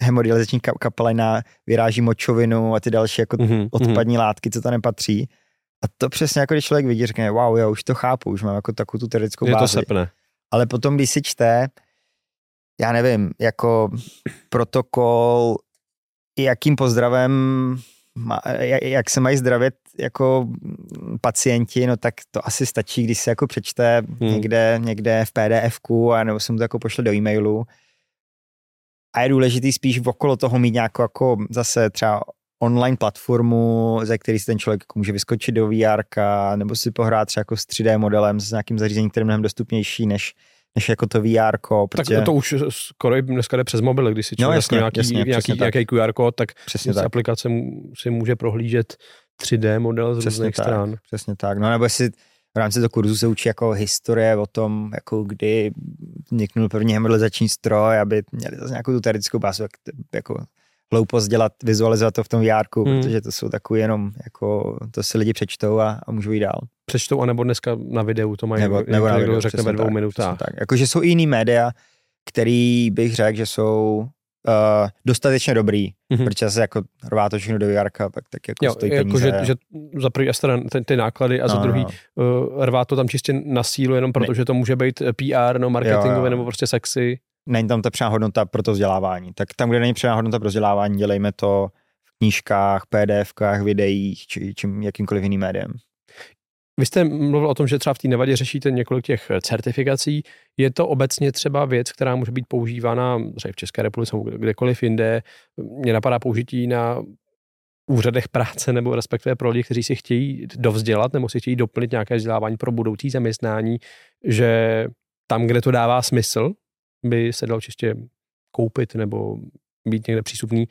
hemodializační kapalina vyráží močovinu a ty další jako mm-hmm. odpadní látky, co to nepatří. A to přesně jako když člověk vidí, řekne, wow, já už to chápu, už mám jako takovou tu teoretickou bázi. Je to sepne. Ale potom, když si čte, já nevím, jako protokol, jakým pozdravem, jak se mají zdravit jako pacienti, no tak to asi stačí, když se jako přečte hmm. někde, někde v pdf a nebo se mu to jako pošle do e-mailu. A je důležitý spíš okolo toho mít nějakou jako zase třeba online platformu, ze který si ten člověk jako může vyskočit do VR, nebo si pohrát třeba jako s 3D modelem s nějakým zařízením, které je mnohem dostupnější než než jako to VR. Protože... Tak to už skoro dneska jde přes mobil, když si no, jasně, nějaký, jasně, nějaký, nějaký QR kód, tak přesně tak. aplikace si může prohlížet 3D model z přesně různých tak, stran. Přesně tak. No nebo jestli v rámci toho kurzu se učí jako historie o tom, jako kdy vzniknul první hemodalizační stroj, aby měli zase nějakou tu teoretickou bázu, jak, jako hloupost dělat, vizualizovat to v tom VR, hmm. protože to jsou takové jenom, jako, to si lidi přečtou a, a můžou jít dál. Přečtou, anebo dneska na videu to mají, nebo, nebo na videu, řekne ve dvou tak, minutách. Tak. Jakože jsou i jiný média, který bych řekl, že jsou uh, dostatečně dobrý, mm-hmm. protože se jako rvá to všechno do VR, pak tak jako jo, stojí jako Že, že za první ty, ty náklady a no, za druhý no. Uh, rvá to tam čistě na sílu, jenom protože to může být PR, no marketingové nebo prostě sexy není tam ta přidaná hodnota pro to vzdělávání. Tak tam, kde není přidaná hodnota pro vzdělávání, dělejme to v knížkách, PDFkách, videích, či, čím jakýmkoliv jiným médiem. Vy jste mluvil o tom, že třeba v té nevadě řešíte několik těch certifikací. Je to obecně třeba věc, která může být používána třeba v České republice kdekoliv jinde. Mně napadá použití na úřadech práce nebo respektive pro lidi, kteří si chtějí dovzdělat nebo si chtějí doplnit nějaké vzdělávání pro budoucí zaměstnání, že tam, kde to dává smysl, by se dal čistě koupit nebo být někde přístupný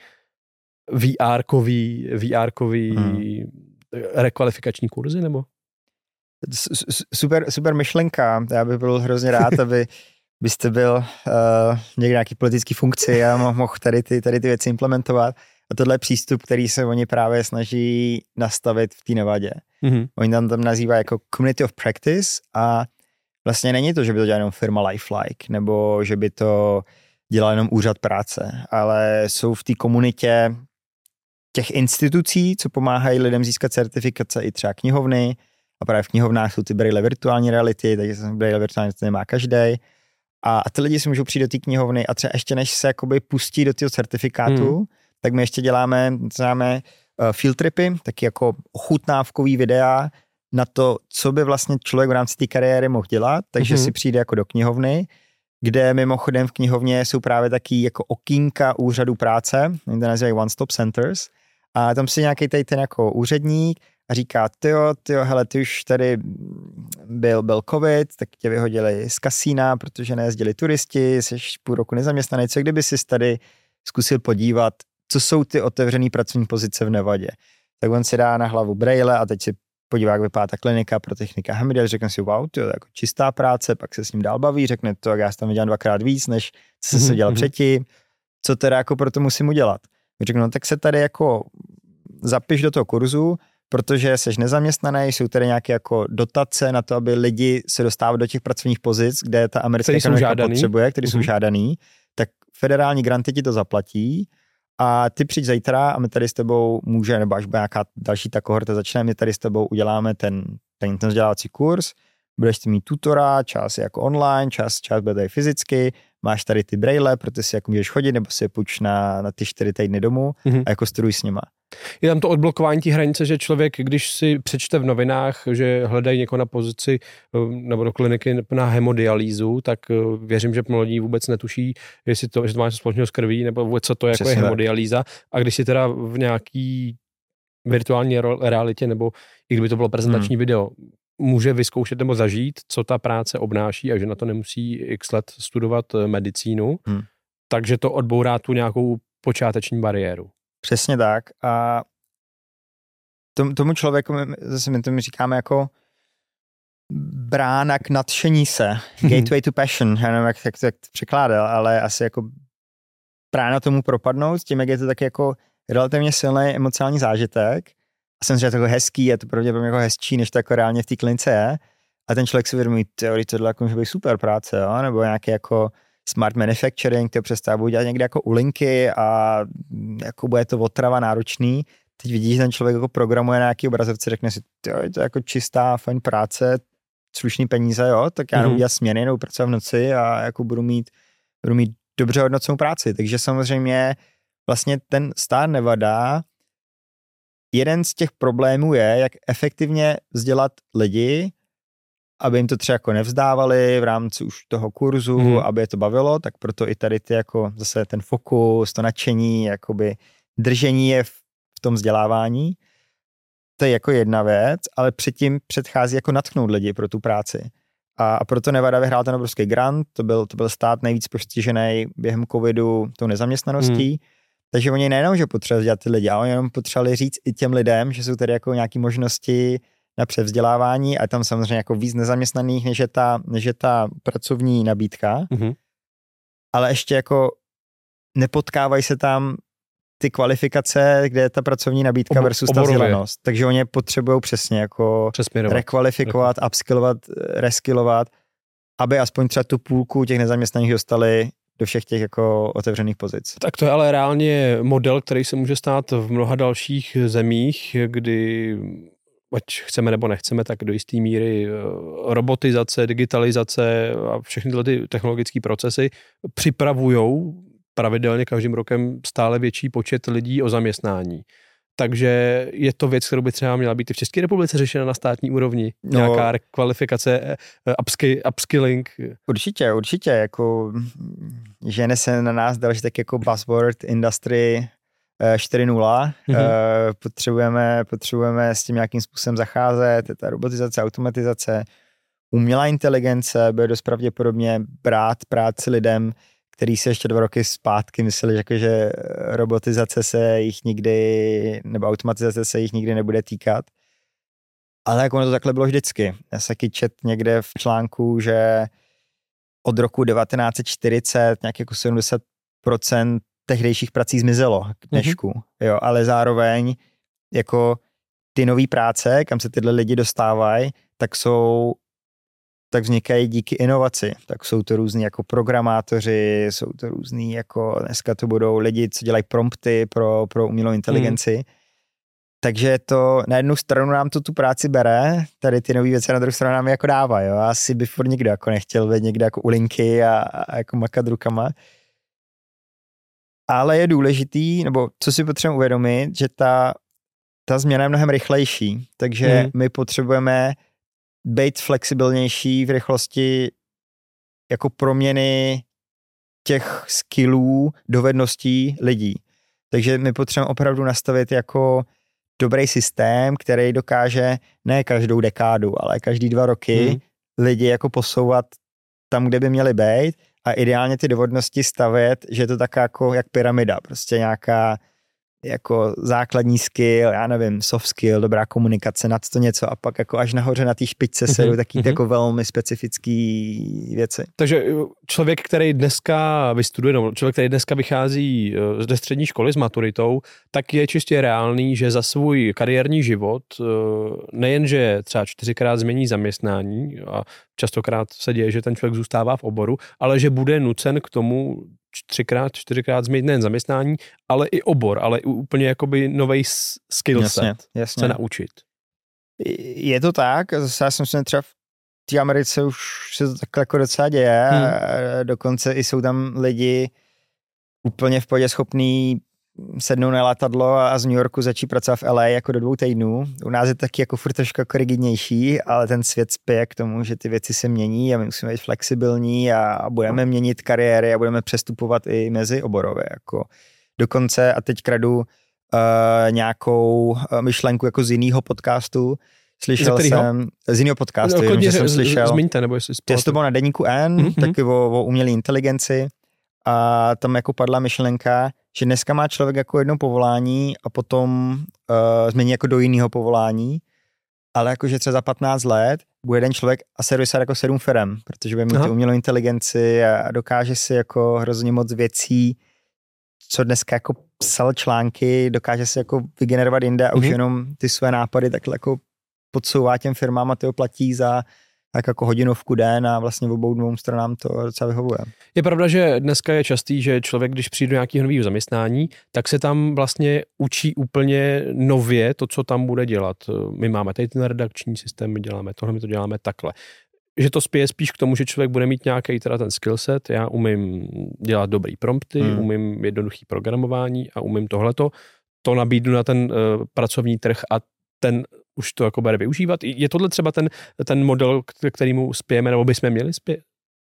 VR-kový, VR-kový hmm. rekvalifikační kurzy, nebo? Super, super myšlenka. Já bych byl hrozně rád, aby byste byl uh, někde nějaký politický funkci a mohl tady ty, tady ty věci implementovat. A tohle je přístup, který se oni právě snaží nastavit v té Nevadě. Mm-hmm. Oni tam tam nazývají jako community of practice a vlastně není to, že by to dělala jenom firma Lifelike, nebo že by to dělal jenom úřad práce, ale jsou v té komunitě těch institucí, co pomáhají lidem získat certifikace, i třeba knihovny, a právě v knihovnách jsou ty braille virtuální reality, takže braille virtuální to nemá každý. A, a ty lidi si můžou přijít do té knihovny a třeba ještě než se jakoby pustí do toho certifikátu, hmm. tak my ještě děláme, známe uh, field tripy, taky jako ochutnávkový videa na to, co by vlastně člověk v rámci té kariéry mohl dělat, takže hmm. si přijde jako do knihovny, kde mimochodem v knihovně jsou právě taky jako okýnka úřadu práce, oni to nazývají one-stop centers, a tam si nějaký tady ten jako úředník a říká, tyjo, tyjo, hele, ty už tady byl, byl covid, tak tě vyhodili z kasína, protože nejezdili turisti, jsi půl roku nezaměstnaný, co kdyby si tady zkusil podívat, co jsou ty otevřené pracovní pozice v Nevadě. Tak on si dá na hlavu braille a teď si podívá, jak vypadá ta klinika pro technika Hemidel, řekne si, wow, to je jako čistá práce, pak se s ním dál baví, řekne to, jak já jsem tam viděl dvakrát víc, než co se dělal mhm. předtím, co teda jako pro to musím udělat. Řeknu, no tak se tady jako zapiš do toho kurzu, protože jsi nezaměstnaný, jsou tady nějaké jako dotace na to, aby lidi se dostávali do těch pracovních pozic, kde ta americká ekonomika potřebuje, které mm-hmm. jsou mhm. žádaný, tak federální granty ti to zaplatí a ty přijď zítra a my tady s tebou může, nebo až bude nějaká další ta kohorta začne, my tady s tebou uděláme ten, ten, ten vzdělávací kurz, budeš mít tutora, čas jako online, čas, čas bude tady fyzicky, máš tady ty braille, protože si jako můžeš chodit, nebo si je půjč na, na ty čtyři týdny domů mm-hmm. a jako studuj s nima. Je tam to odblokování té hranice, že člověk, když si přečte v novinách, že hledají někoho na pozici eh, nebo do kliniky na hemodialýzu, tak eh, věřím, že mladí vůbec netuší, jestli to, že to má společného s krví, nebo vůbec co to jako je hemodialýza. A když si teda v nějaký virtuální realitě, nebo i kdyby to bylo prezentační hmm. video, může vyzkoušet nebo zažít, co ta práce obnáší a že na to nemusí x let studovat eh, medicínu, hmm. takže to odbourá tu nějakou počáteční bariéru. Přesně tak a tom, tomu člověku, zase my tomu říkáme jako brána k nadšení se, gateway to passion, já nevím, jak, jak to, jak to překládal, ale asi jako brána tomu propadnout, tím, jak je to tak jako relativně silný emocionální zážitek. A jsem že to jako hezký, je to pravděpodobně jako hezčí, než to jako reálně v té klince je. A ten člověk si uvědomí, teorii tohle jako může být super práce, jo? nebo nějaký jako smart manufacturing, to představu dělat někde jako u linky a jako bude to otrava náročný. Teď vidíš, že ten člověk jako programuje nějaký obrazovce, řekne si, je to jako čistá, fajn práce, slušný peníze, jo, tak já mm-hmm. udělat směny, nebo pracovat v noci a jako budu mít, budu mít dobře hodnocenou práci. Takže samozřejmě vlastně ten stát Nevada, jeden z těch problémů je, jak efektivně vzdělat lidi, aby jim to třeba jako nevzdávali v rámci už toho kurzu, mm-hmm. aby je to bavilo, tak proto i tady ty jako zase ten fokus, to nadšení, jakoby držení je v, v tom vzdělávání. To je jako jedna věc, ale předtím předchází jako natchnout lidi pro tu práci. A, a proto Nevada vyhrál ten obrovský grant, to byl, to byl stát nejvíc postižený během covidu tou nezaměstnaností, mm. takže oni nejenom, že potřebovali dělat ty lidi, ale oni jenom potřebovali říct i těm lidem, že jsou tady jako nějaké možnosti na převzdělávání a tam samozřejmě jako víc nezaměstnaných, než je ta, než je ta pracovní nabídka. Mm-hmm. Ale ještě jako nepotkávají se tam ty kvalifikace, kde je ta pracovní nabídka Ob, versus ta vzdělanost. Takže oni potřebují přesně jako rekvalifikovat, Rekval. upskillovat, reskillovat, aby aspoň třeba tu půlku těch nezaměstnaných dostali do všech těch jako otevřených pozic. Tak to je ale reálně model, který se může stát v mnoha dalších zemích, kdy ať chceme nebo nechceme, tak do jisté míry eh, robotizace, digitalizace a všechny tyhle ty technologické procesy připravují pravidelně každým rokem stále větší počet lidí o zaměstnání. Takže je to věc, kterou by třeba měla být i v České republice řešena na státní úrovni. No, Nějaká rekvalifikace, eh, upsky, upskilling. Určitě, určitě. Jako, žene se na nás další tak jako buzzword industry 4.0. Mm-hmm. Uh, potřebujeme, potřebujeme s tím nějakým způsobem zacházet, ta robotizace, automatizace, umělá inteligence bude dost pravděpodobně brát práci lidem, který se ještě dva roky zpátky mysleli, jako, že robotizace se jich nikdy, nebo automatizace se jich nikdy nebude týkat. Ale jako ono to takhle bylo vždycky. Já se čet někde v článku, že od roku 1940 nějak jako 70% tehdejších prací zmizelo k dnešku. Mm-hmm. Jo, ale zároveň jako ty nové práce, kam se tyhle lidi dostávají, tak jsou tak vznikají díky inovaci. Tak jsou to různí jako programátoři, jsou to různí jako dneska to budou lidi, co dělají prompty pro, pro umělou inteligenci. Mm. Takže to na jednu stranu nám to tu práci bere, tady ty nové věci na druhou stranu nám jako dává, jo. Asi by furt nikdo jako nechtěl být někde jako u linky a, a jako makat rukama. Ale je důležitý, nebo co si potřebujeme uvědomit, že ta, ta změna je mnohem rychlejší, takže mm. my potřebujeme být flexibilnější v rychlosti jako proměny těch skillů, dovedností lidí. Takže my potřebujeme opravdu nastavit jako dobrý systém, který dokáže ne každou dekádu, ale každý dva roky hmm. lidi jako posouvat tam, kde by měli být a ideálně ty dovednosti stavět, že je to taká jako jak pyramida, prostě nějaká jako základní skill, já nevím, soft skill, dobrá komunikace, nad to něco a pak jako až nahoře na té špičce se jdou taky mm-hmm. jako velmi specifický věci. Takže uh, člověk, který dneska vystuduje, no, člověk, který dneska vychází uh, ze střední školy s maturitou, tak je čistě reálný, že za svůj kariérní život uh, nejenže třeba čtyřikrát změní zaměstnání a častokrát se děje, že ten člověk zůstává v oboru, ale že bude nucen k tomu třikrát, čtyřikrát změnit nejen zaměstnání, ale i obor, ale i úplně jakoby nový skill set jasně, jasně. se naučit. Je to tak, zase já jsem si třeba v té Americe už se to takhle jako docela děje, hmm. dokonce i jsou tam lidi úplně v podě schopný sednout na letadlo a z New Yorku začít pracovat v LA jako do dvou týdnů. U nás je taky jako furt trošku jako rigidnější, ale ten svět spěje k tomu, že ty věci se mění a my musíme být flexibilní a budeme měnit kariéry a budeme přestupovat i mezi oborové. Jako dokonce, a teď kradu uh, nějakou uh, myšlenku jako z jiného podcastu, Slyšel z jsem z jiného podcastu, no, jenom, jsem slyšel. Zmiňte, nebo jestli to bylo na deníku N, mm-hmm. taky o, o umělé inteligenci a tam jako padla myšlenka, že dneska má člověk jako jedno povolání a potom uh, změní jako do jiného povolání, ale jakože třeba za 15 let bude jeden člověk a servisovat jako sedm firm, protože bude mít Aha. umělou inteligenci a dokáže si jako hrozně moc věcí, co dneska jako psal články, dokáže si jako vygenerovat jinde a mm-hmm. už mhm. jenom ty své nápady takhle jako podsouvá těm firmám a ty ho platí za tak jako hodinovku den a vlastně v obou dvou stranám to docela vyhovuje. Je pravda, že dneska je častý, že člověk, když přijde do nějakého nového zaměstnání, tak se tam vlastně učí úplně nově to, co tam bude dělat. My máme tady ten redakční systém, my děláme tohle, my to děláme takhle že to spěje spíš k tomu, že člověk bude mít nějaký teda ten skillset. Já umím dělat dobrý prompty, hmm. umím jednoduchý programování a umím tohleto. To nabídnu na ten uh, pracovní trh a ten už to jako bude využívat. Je tohle třeba ten, ten model, k kterému spějeme, nebo bychom měli spět?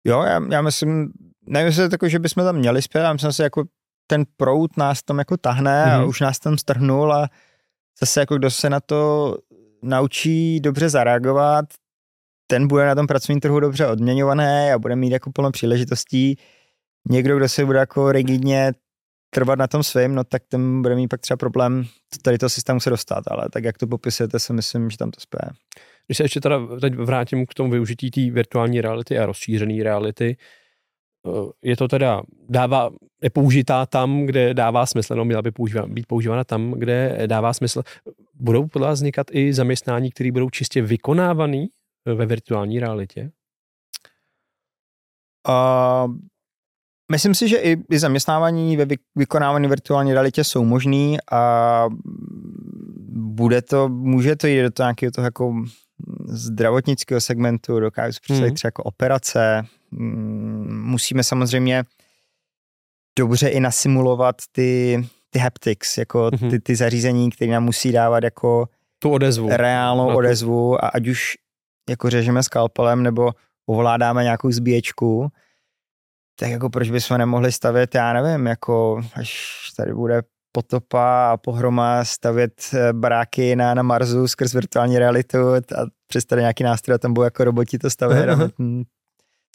Jo, já, já myslím, nevím, že, jako, že bychom tam měli spět, já myslím si, jako ten prout nás tam jako tahne mm-hmm. a mhm. už nás tam strhnul a zase jako kdo se na to naučí dobře zareagovat, ten bude na tom pracovním trhu dobře odměňovaný a bude mít jako plno příležitostí. Někdo, kdo se bude jako rigidně trvat na tom svým, no tak ten bude mít pak třeba problém tady toho systému se dostat, ale tak jak to popisujete, si myslím, že tam to spěje. Když se ještě teda teď vrátím k tomu využití té virtuální reality a rozšířené reality, eh, je to teda, dává, je použitá tam, kde dává smysl, no měla by používat, být používána tam, kde dává smysl. Budou podle vás vznikat i zaměstnání, které budou čistě vykonávaný ve virtuální realitě? Uh, Myslím si, že i, i zaměstnávání ve vykonávání virtuální realitě jsou možný a bude to, může to jít do toho nějakého toho jako zdravotnického segmentu, dokážu si představit mm. třeba jako operace. Mm, musíme samozřejmě dobře i nasimulovat ty, ty haptics, jako mm-hmm. ty, ty zařízení, které nám musí dávat jako tu odezvu. reálnou no, odezvu a ať už jako řežeme skalpelem nebo ovládáme nějakou zbíječku, tak jako proč bychom nemohli stavět, já nevím, jako až tady bude potopa a pohroma stavět eh, baráky na, na Marsu skrz virtuální realitu a přes tady nějaký nástroj a tam budou jako roboti to stavět. Uh-huh.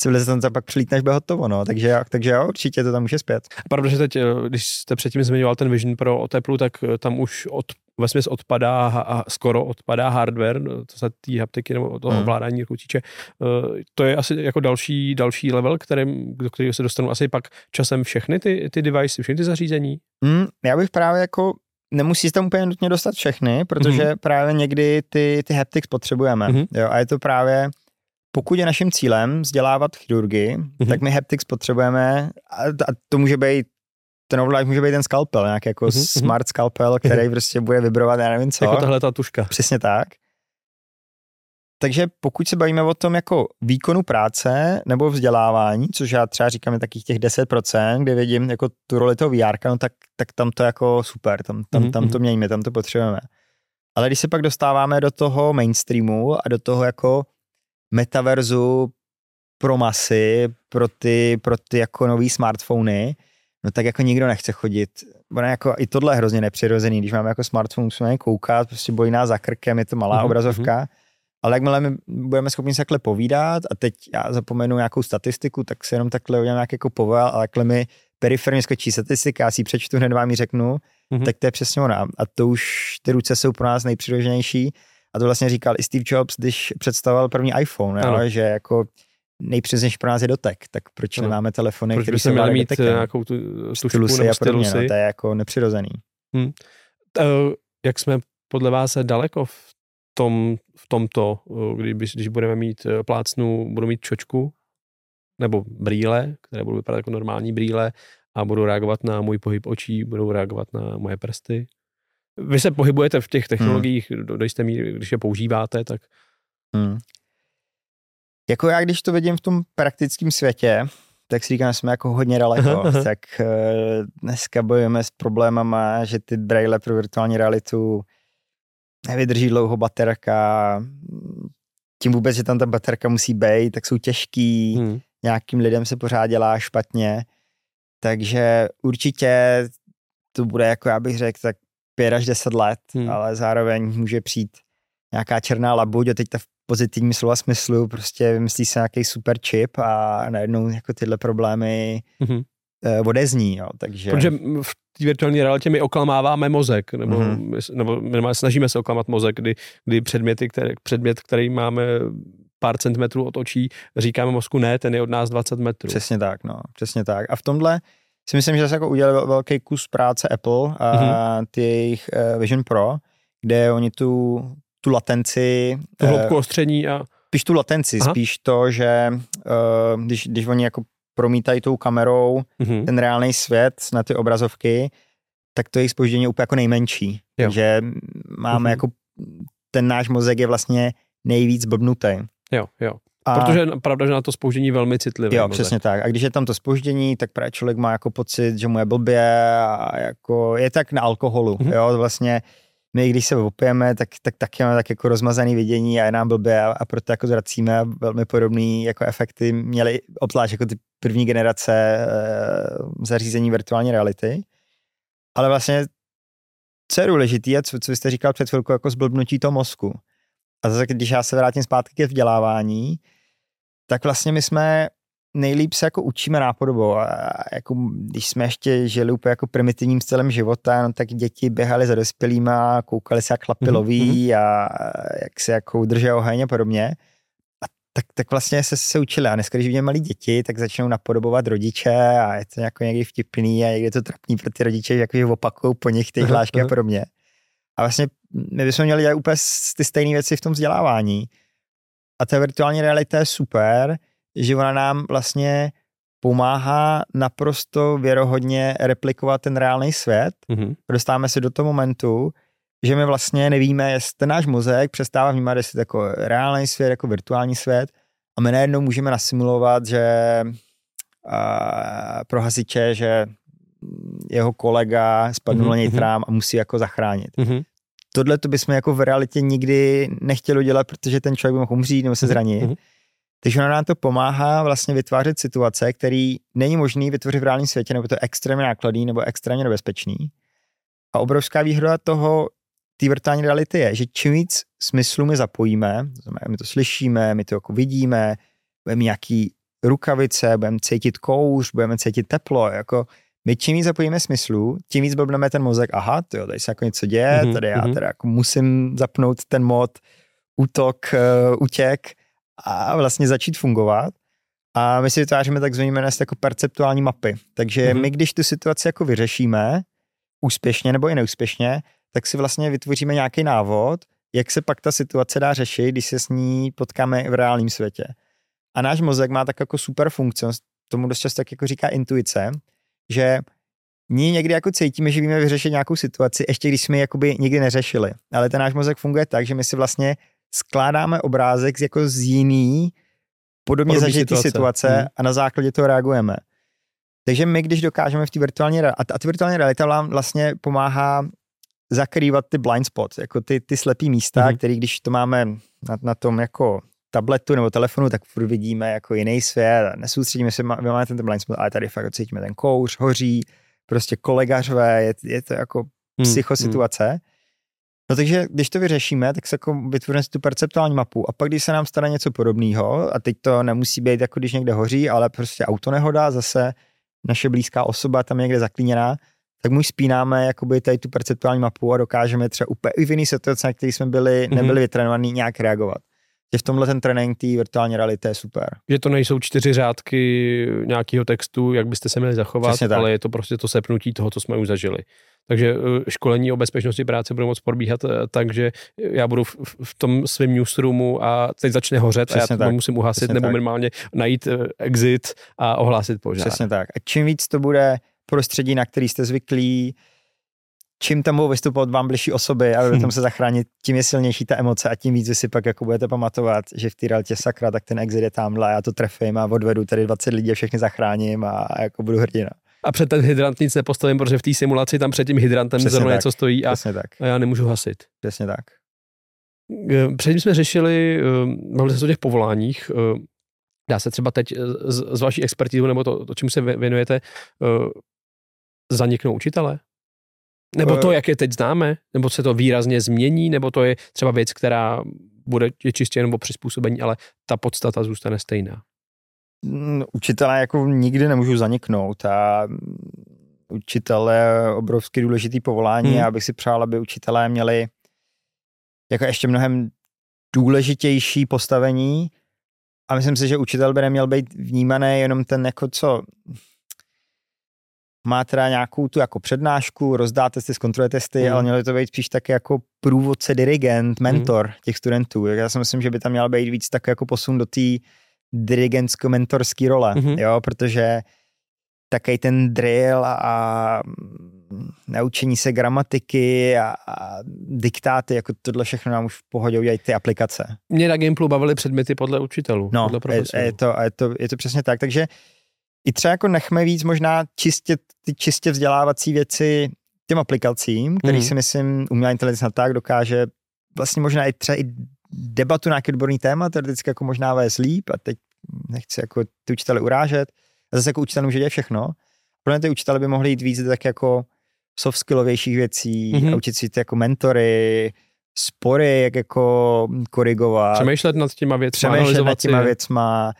civilizace pak přilítneš, bude hotovo, no. Takže, takže jo, určitě to tam může zpět. Pravda, že teď, eh, když jste předtím zmiňoval ten Vision Pro o tak eh, tam už od ve odpadá a skoro odpadá hardware, no, to se té haptiky nebo toho hmm. ovládání ručiče. Eh, to je asi jako další, další level, kterým, do kterého se dostanou asi pak časem všechny ty, ty device, všechny ty zařízení. Hmm, já bych právě jako nemusí tam úplně nutně dostat všechny, protože mm-hmm. právě někdy ty, ty haptics potřebujeme. Mm-hmm. Jo, a je to právě, pokud je naším cílem vzdělávat chirurgy, mm-hmm. tak my haptics potřebujeme a, a to může být ten ovládač může být ten skalpel, nějaký jako mm-hmm. smart skalpel, který mm-hmm. prostě bude vibrovat, já nevím co. Jako tahle ta tuška. Přesně tak. Takže pokud se bavíme o tom jako výkonu práce nebo vzdělávání, což já třeba říkám je takých těch 10%, kde vidím jako tu roli toho VR, no tak, tak tam to jako super, tam, tam, mm-hmm. tam to mějíme, tam to potřebujeme. Ale když se pak dostáváme do toho mainstreamu a do toho jako metaverzu pro masy, pro ty, pro ty jako nový smartfony, no tak jako nikdo nechce chodit. Ono jako i tohle je hrozně nepřirozený, když máme jako smartphone, musíme koukat, prostě bojí nás za krkem, je to malá mm-hmm. obrazovka, ale jakmile my budeme schopni se takhle povídat a teď já zapomenu nějakou statistiku, tak se jenom takhle udělám nějaký jako povel, ale jakhle mi periferně skočí statistika, já si ji přečtu, hned vám ji řeknu, mm-hmm. tak to je přesně ona. A to už ty ruce jsou pro nás nejpřiroženější. A to vlastně říkal i Steve Jobs, když představoval první iPhone, jo, že jako nejpřesnější pro nás je dotek, tak proč ano. nemáme telefony, které se měly mít dotekem? nějakou tu stylusy a podobně, no, to je jako nepřirozený. Hmm. jak jsme podle vás daleko v tom, v tomto, když, když budeme mít plácnu, budu mít čočku nebo brýle, které budou vypadat jako normální brýle a budou reagovat na můj pohyb očí, budou reagovat na moje prsty. Vy se pohybujete v těch hmm. technologiích, hmm. do jisté míry, když je používáte, tak... Hmm. Jako já, když to vidím v tom praktickém světě, tak si říkám, že jsme jako hodně daleko. tak uh, dneska bojujeme s problémama, že ty braille pro virtuální realitu nevydrží dlouho baterka, tím vůbec, že tam ta baterka musí být, tak jsou těžký, hmm. nějakým lidem se pořád dělá špatně, takže určitě to bude, jako já bych řekl, tak 5 až 10 let, hmm. ale zároveň může přijít nějaká černá labuť a teď ta pozitivním slova smyslu prostě vymyslí se nějaký super chip a najednou jako tyhle problémy hmm uh, odezní, jo, takže... Protože v té virtuální realitě my oklamáváme mozek, nebo, mm-hmm. nebo, nebo snažíme se oklamat mozek, kdy, kdy předměty, které, předmět, který máme pár centimetrů od očí, říkáme mozku ne, ten je od nás 20 metrů. Přesně tak, no, přesně tak. A v tomhle si myslím, že se jako udělal velký kus práce Apple a mm-hmm. ty jejich uh, Vision Pro, kde oni tu, tu latenci... Tu hloubku uh, ostření a... Spíš tu latenci, Aha. spíš to, že uh, když, když oni jako promítají tou kamerou mm-hmm. ten reálný svět na ty obrazovky, tak to jejich spoždění je úplně jako nejmenší. Jo. Takže máme mm-hmm. jako ten náš mozek je vlastně nejvíc blbnutý. Jo, jo. A, Protože pravda, že na to spoždění velmi citlivý. Jo, mozek. přesně tak. A když je tam to spoždění, tak právě člověk má jako pocit, že mu je blbě a jako je tak na alkoholu. Mm-hmm. Jo, vlastně my, když se opijeme, tak, tak taky máme tak jako rozmazaný vidění a je nám blbě a, a proto jako zvracíme a velmi podobné jako efekty měly obzvlášť jako ty první generace e, zařízení virtuální reality. Ale vlastně, co je důležité a co, co jste říkal před chvilkou, jako zblbnutí toho mozku. A zase, když já se vrátím zpátky ke vzdělávání, tak vlastně my jsme nejlíp se jako učíme nápodobou. A jako, když jsme ještě žili úplně jako primitivním stylem života, no, tak děti běhali za dospělýma, koukali se jak chlapi mm-hmm. a jak se jako udrží oheň a podobně. A tak, tak vlastně se, se učili. A dneska, když vidíme malí děti, tak začnou napodobovat rodiče a je to jako někdy vtipný a někdy je to trapný pro ty rodiče, jako opakují po nich ty hlášky a podobně. A vlastně my bychom měli dělat úplně ty stejné věci v tom vzdělávání. A ta virtuální realita je super, že ona nám vlastně pomáhá naprosto věrohodně replikovat ten reálný svět. Mm-hmm. Dostáváme se do toho momentu, že my vlastně nevíme, jestli ten náš mozek přestává vnímat, jestli jako reálný svět, jako virtuální svět a my najednou můžeme nasimulovat, že a, pro hasiče, že jeho kolega spadnul mm-hmm. na něj mhm. trám a musí jako zachránit. Mm-hmm. Tohle to bychom jako v realitě nikdy nechtěli dělat, protože ten člověk by mohl umřít nebo se mhm. zranit. Mm-hmm. Takže ona nám to pomáhá vlastně vytvářet situace, který není možný vytvořit v reálném světě, nebo to je extrémně nákladný, nebo extrémně nebezpečný. A obrovská výhoda toho, té virtuální reality je, že čím víc smyslu my zapojíme, znamená, my to slyšíme, my to jako vidíme, budeme nějaký rukavice, budeme cítit kouř, budeme cítit teplo, jako my čím víc zapojíme smyslu, tím víc blbneme ten mozek, aha, to tady se jako něco děje, mm-hmm. tady já mhm. teda jako musím zapnout ten mod útok, uh, útěk a vlastně začít fungovat. A my si vytváříme takzvané jako perceptuální mapy. Takže mm-hmm. my, když tu situaci jako vyřešíme, úspěšně nebo i neúspěšně, tak si vlastně vytvoříme nějaký návod, jak se pak ta situace dá řešit, když se s ní potkáme v reálném světě. A náš mozek má tak jako super funkci, tomu dost často tak jako říká intuice, že my někdy jako cítíme, že víme vyřešit nějakou situaci, ještě když jsme ji jakoby nikdy neřešili. Ale ten náš mozek funguje tak, že my si vlastně skládáme obrázek z jako z jiný podobně zažitý situace, situace hmm. a na základě toho reagujeme. Takže my, když dokážeme v té virtuální a ta virtuální realita vám vlastně pomáhá zakrývat ty blind spots, jako ty, ty slepý místa, hmm. které když to máme na, na tom jako tabletu nebo telefonu, tak furt vidíme jako jiný svět nesoustředíme se, my máme ten blind spot, ale tady fakt cítíme ten kouř, hoří, prostě kolegařové, je, je to jako hmm, psychosituace. Hmm. No takže když to vyřešíme, tak se jako vytvoříme si tu perceptuální mapu a pak když se nám stane něco podobného, a teď to nemusí být jako když někde hoří, ale prostě auto nehoda, zase naše blízká osoba tam někde zaklíněná, tak mu spínáme jakoby tady tu perceptuální mapu a dokážeme třeba úplně i v jiný situaci, na který jsme byli, mhm. nebyli mm-hmm. vytrénovaní, nějak reagovat že v tomhle ten trénink té virtuální reality je super. Že to nejsou čtyři řádky nějakého textu, jak byste se měli zachovat, ale je to prostě to sepnutí toho, co jsme už zažili. Takže eh, školení o bezpečnosti práce bude moc probíhat eh, tak, že já budu v, v tom svém newsroomu a teď začne hořet Přesně a já to tak. musím uhasit Přesně nebo tak. minimálně najít eh, exit a ohlásit požár. Přesně tak. A čím víc to bude prostředí, na který jste zvyklí, čím tam budou vystupovat vám bližší osoby a budete hmm. se zachránit, tím je silnější ta emoce a tím víc vy si pak jako budete pamatovat, že v té realitě sakra, tak ten exit je tamhle, já to trefím a odvedu tady 20 lidí a všechny zachráním a, a jako budu hrdina. A před ten hydrant nic nepostavím, protože v té simulaci tam před tím hydrantem Přesně zrovna tak. něco stojí a, tak. a já nemůžu hasit. Přesně tak. Předtím jsme řešili, mluvili se o těch povoláních, dá se třeba teď z, z vaší expertizu nebo to, to, čemu se věnujete, zaniknou učitele? Nebo to, jak je teď známe? Nebo se to výrazně změní? Nebo to je třeba věc, která bude je čistě jenom o přizpůsobení, ale ta podstata zůstane stejná? Mm, učitelé jako nikdy nemůžu zaniknout a učitelé je obrovský důležitý povolání hmm. a bych si přál, aby učitelé měli jako ještě mnohem důležitější postavení a myslím si, že učitel by neměl být vnímaný jenom ten jako co má teda nějakou tu jako přednášku, rozdáte testy, zkontrolujete testy, mm. ale mělo to být spíš tak jako průvodce, dirigent, mentor mm. těch studentů. Já si myslím, že by tam měl být víc tak jako posun do té dirigentsko-mentorské role, mm. jo, protože takový ten drill a, a naučení se gramatiky a, a diktáty, jako tohle všechno nám už v pohodě udělají ty aplikace. Mě na Gimplu bavily předměty podle učitelů, no, podle je, je, to, je, to, je to přesně tak, takže i třeba jako nechme víc možná čistě, ty čistě vzdělávací věci těm aplikacím, který mm. si myslím umělá inteligence tak dokáže vlastně možná i třeba i debatu na nějaký odborný téma teoreticky jako možná vést líp a teď nechci jako ty učitele urážet. A zase jako učitel může dělat všechno. Pro ty učitele by mohli jít víc tak jako soft skillovějších věcí mm-hmm. a učit si ty jako mentory, spory, jak jako korigovat. Přemýšlet nad těma věcma, Přemýšlet nad těma věcma,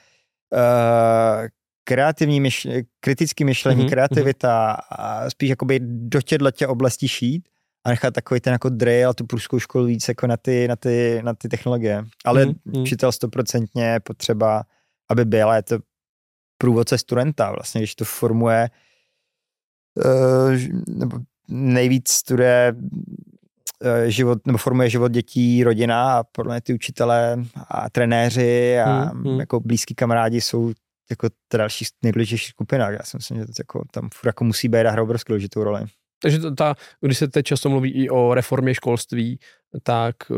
uh, kreativní myšlení, kritické myšlení, mm-hmm. kreativita a spíš jakoby do těchto tě oblastí šít a nechat takový ten jako drill, tu průzkou školu víc jako na ty, na ty, na ty technologie. Ale mm-hmm. učitel stoprocentně potřeba, aby byl, je to průvodce studenta vlastně, když to formuje uh, nebo nejvíc studuje uh, život, nebo formuje život dětí, rodina a podle mě ty učitelé a trenéři a mm, jako blízký kamarádi jsou jako ta další nejdůležitější skupina. Já si myslím, že to jako, tam furt jako musí být a hrát obrovsky důležitou roli. Takže to, ta, když se teď často mluví i o reformě školství, tak uh,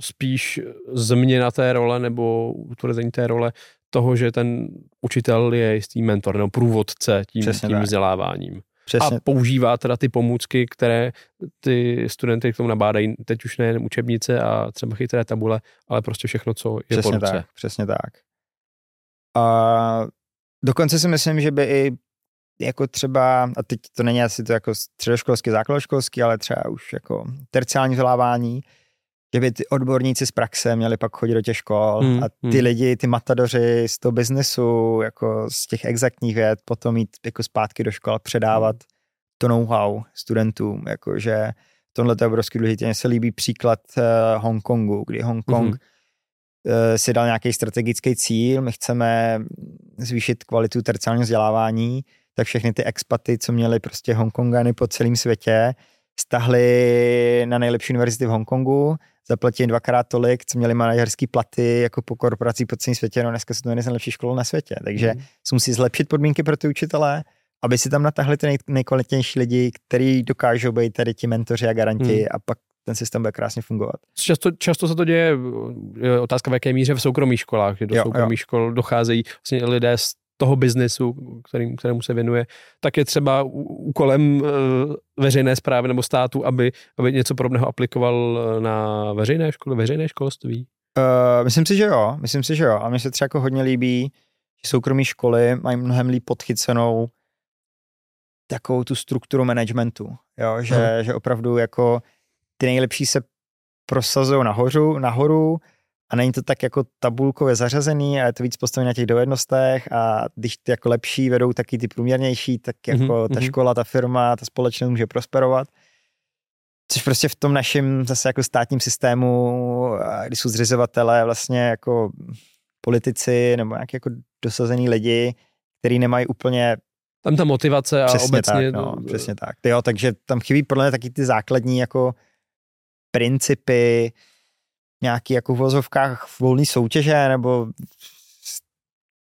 spíš změna té role nebo utvrzení té role toho, že ten učitel je jistý mentor nebo průvodce tím, tím vzděláváním. Přesně. A používá teda ty pomůcky, které ty studenty k tomu nabádají, teď už nejen učebnice a třeba chytré tabule, ale prostě všechno, co je přesně po ruce. Tak, přesně tak. A dokonce si myslím, že by i jako třeba, a teď to není asi to jako středoškolský, základoškolský, ale třeba už jako terciální vzdělávání, že by ty odborníci z praxe měli pak chodit do těch škol Hmm, a ty hmm. lidi, ty matadoři z toho biznesu, jako z těch exaktních věd, potom jít jako zpátky do škol a předávat to know-how studentům, jakože tohle je obrovský důležité. Mně se líbí příklad uh, Hongkongu, kdy Hongkong Mhm. Eh, si dal nějaký strategický cíl, my chceme zvýšit kvalitu terciálního vzdělávání, tak všechny ty expaty, co měli prostě Hongkongany po celém světě, stahli na nejlepší univerzity v Hongkongu, zaplatili dvakrát tolik, co měli manažerský platy jako po korporacích po celém světě, no dneska jsou to jedny z nejlepších škol na světě, takže se musí zlepšit podmínky pro ty učitele, aby si tam natahli ty nej, nejkvalitnější lidi, kteří dokážou být tady ti mentoři a garanti Hmm. a pak ten systém bude krásně fungovat. Často, často se to děje, je otázka v jaké míře v soukromých školách, že do Jo, soukromých škol docházejí vlastně lidé z toho biznesu, kterým, kterému se věnuje, tak je třeba úkolem eh, veřejné zprávy nebo státu, aby, aby něco podobného aplikoval eh, na veřejné školy, veřejné školství. Uh, myslím si, že jo, myslím si, že jo. A mně se třeba jako hodně líbí, že soukromé školy mají mnohem líp podchycenou takovou tu strukturu managementu, jo, že, Aha. že opravdu jako ty nejlepší se prosazují nahoru, nahoru a není to tak jako tabulkově zařazený a je to víc postavené na těch dovednostech a když ty jako lepší vedou taky ty průměrnější, tak jako Mhm, ta mhm. škola, ta firma, ta společnost může prosperovat. Což prostě v tom našem zase jako státním systému, a když jsou zřizovatelé vlastně jako politici nebo nějaký jako dosazený lidi, který nemají úplně Tam ta motivace a přesně obecně... tak, no, přesně tak. Jo, takže tam chybí podle mě taky ty základní jako principy, nějaký jako v vozovkách volné soutěže nebo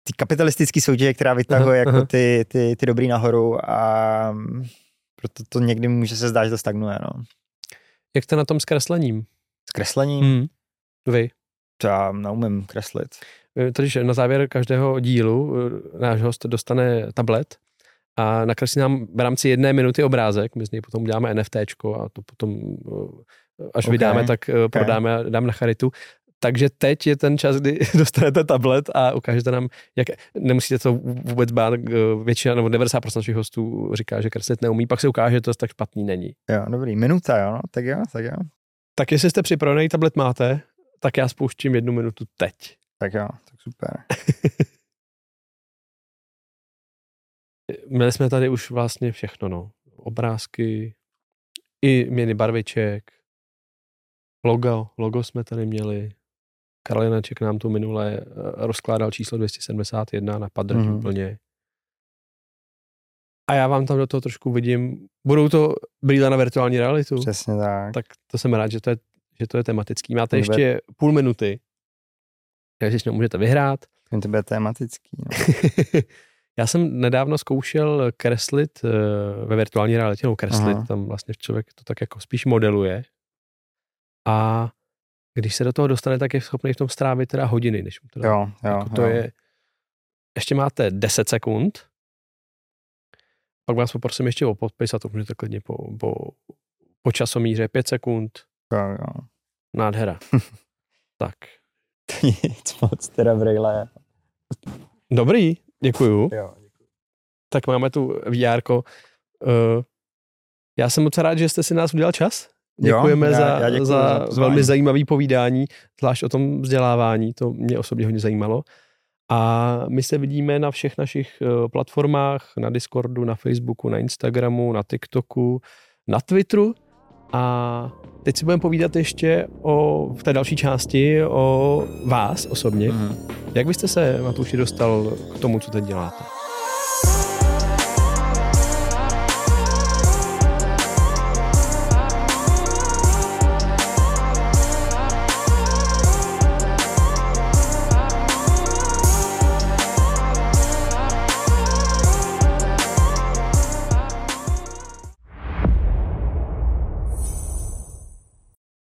ty kapitalistické soutěže, která vytahuje Aha, jako aha. ty, ty, ty dobrý nahoru a proto to někdy může se zdát, že to stagnuje, no. Jak jste na tom s kreslením? S kreslením, Hmm. Vy. to já neumím kreslit. Eh, Totiž na závěr každého dílu eh, náš host dostane tablet a nakreslí nám v rámci jedné minuty obrázek, my z něj potom uděláme NFTčko a to potom, eh, až Ok, vydáme, tak eh, prodáme a dám na charitu. Takže teď je ten čas, kdy dostanete tablet a ukážete nám, jak nemusíte to vůbec bát, eh, většina nebo 90% našich hostů říká, že kreslit neumí, pak se ukáže, že to tak špatný není. Jo, dobrý, minuta, jo, no, tak jo, tak jo, Tak jestli jste připravený, tablet máte, tak já spouštím jednu minutu teď. tak jo, tak super. Měli jsme tady už vlastně všechno, no. Obrázky, i měny barviček, logo, logo jsme tady měli. Karolinaček nám tu minule eh, rozkládal číslo 271 na padrť Mhm. mm. úplně. A já vám tam do toho trošku vidím, budou to brýle na virtuální realitu, Přesně tak. tak to jsem rád, že to je, že to je tematický. Máte bude- ještě půl minuty, takže si můžete vyhrát. To bude tematický. No. Já jsem nedávno zkoušel kreslit eh, ve virtuální realitě, nebo kreslit, Aha. tam vlastně člověk to tak jako spíš modeluje. A když se do toho dostane, tak je schopný v tom strávit teda hodiny, než teda, Jo, jo, jako to jo. je, ještě máte 10 sekund, pak vás poprosím ještě o podpis a to můžete klidně po, po, po časomíře 5 sekund, jo, jo. nádhera. tak, nic moc teda brýle. dobrý, děkuju. Jo. Tak máme tu VR. Uh, já jsem moc rád, že jste si nás udělal čas. Jo, Děkujeme já- za, já děkuju za za velmi zajímavý povídání, zvlášť o tom vzdělávání, to mě osobně hodně zajímalo. A my se vidíme na všech našich eh, platformách, na Discordu, na Facebooku, na Instagramu, na TikToku, na Twitteru. A teď si budeme povídat ještě o, v té další části o vás osobně. Mhm. Jak byste se, Matuši, dostal k tomu, co teď děláte?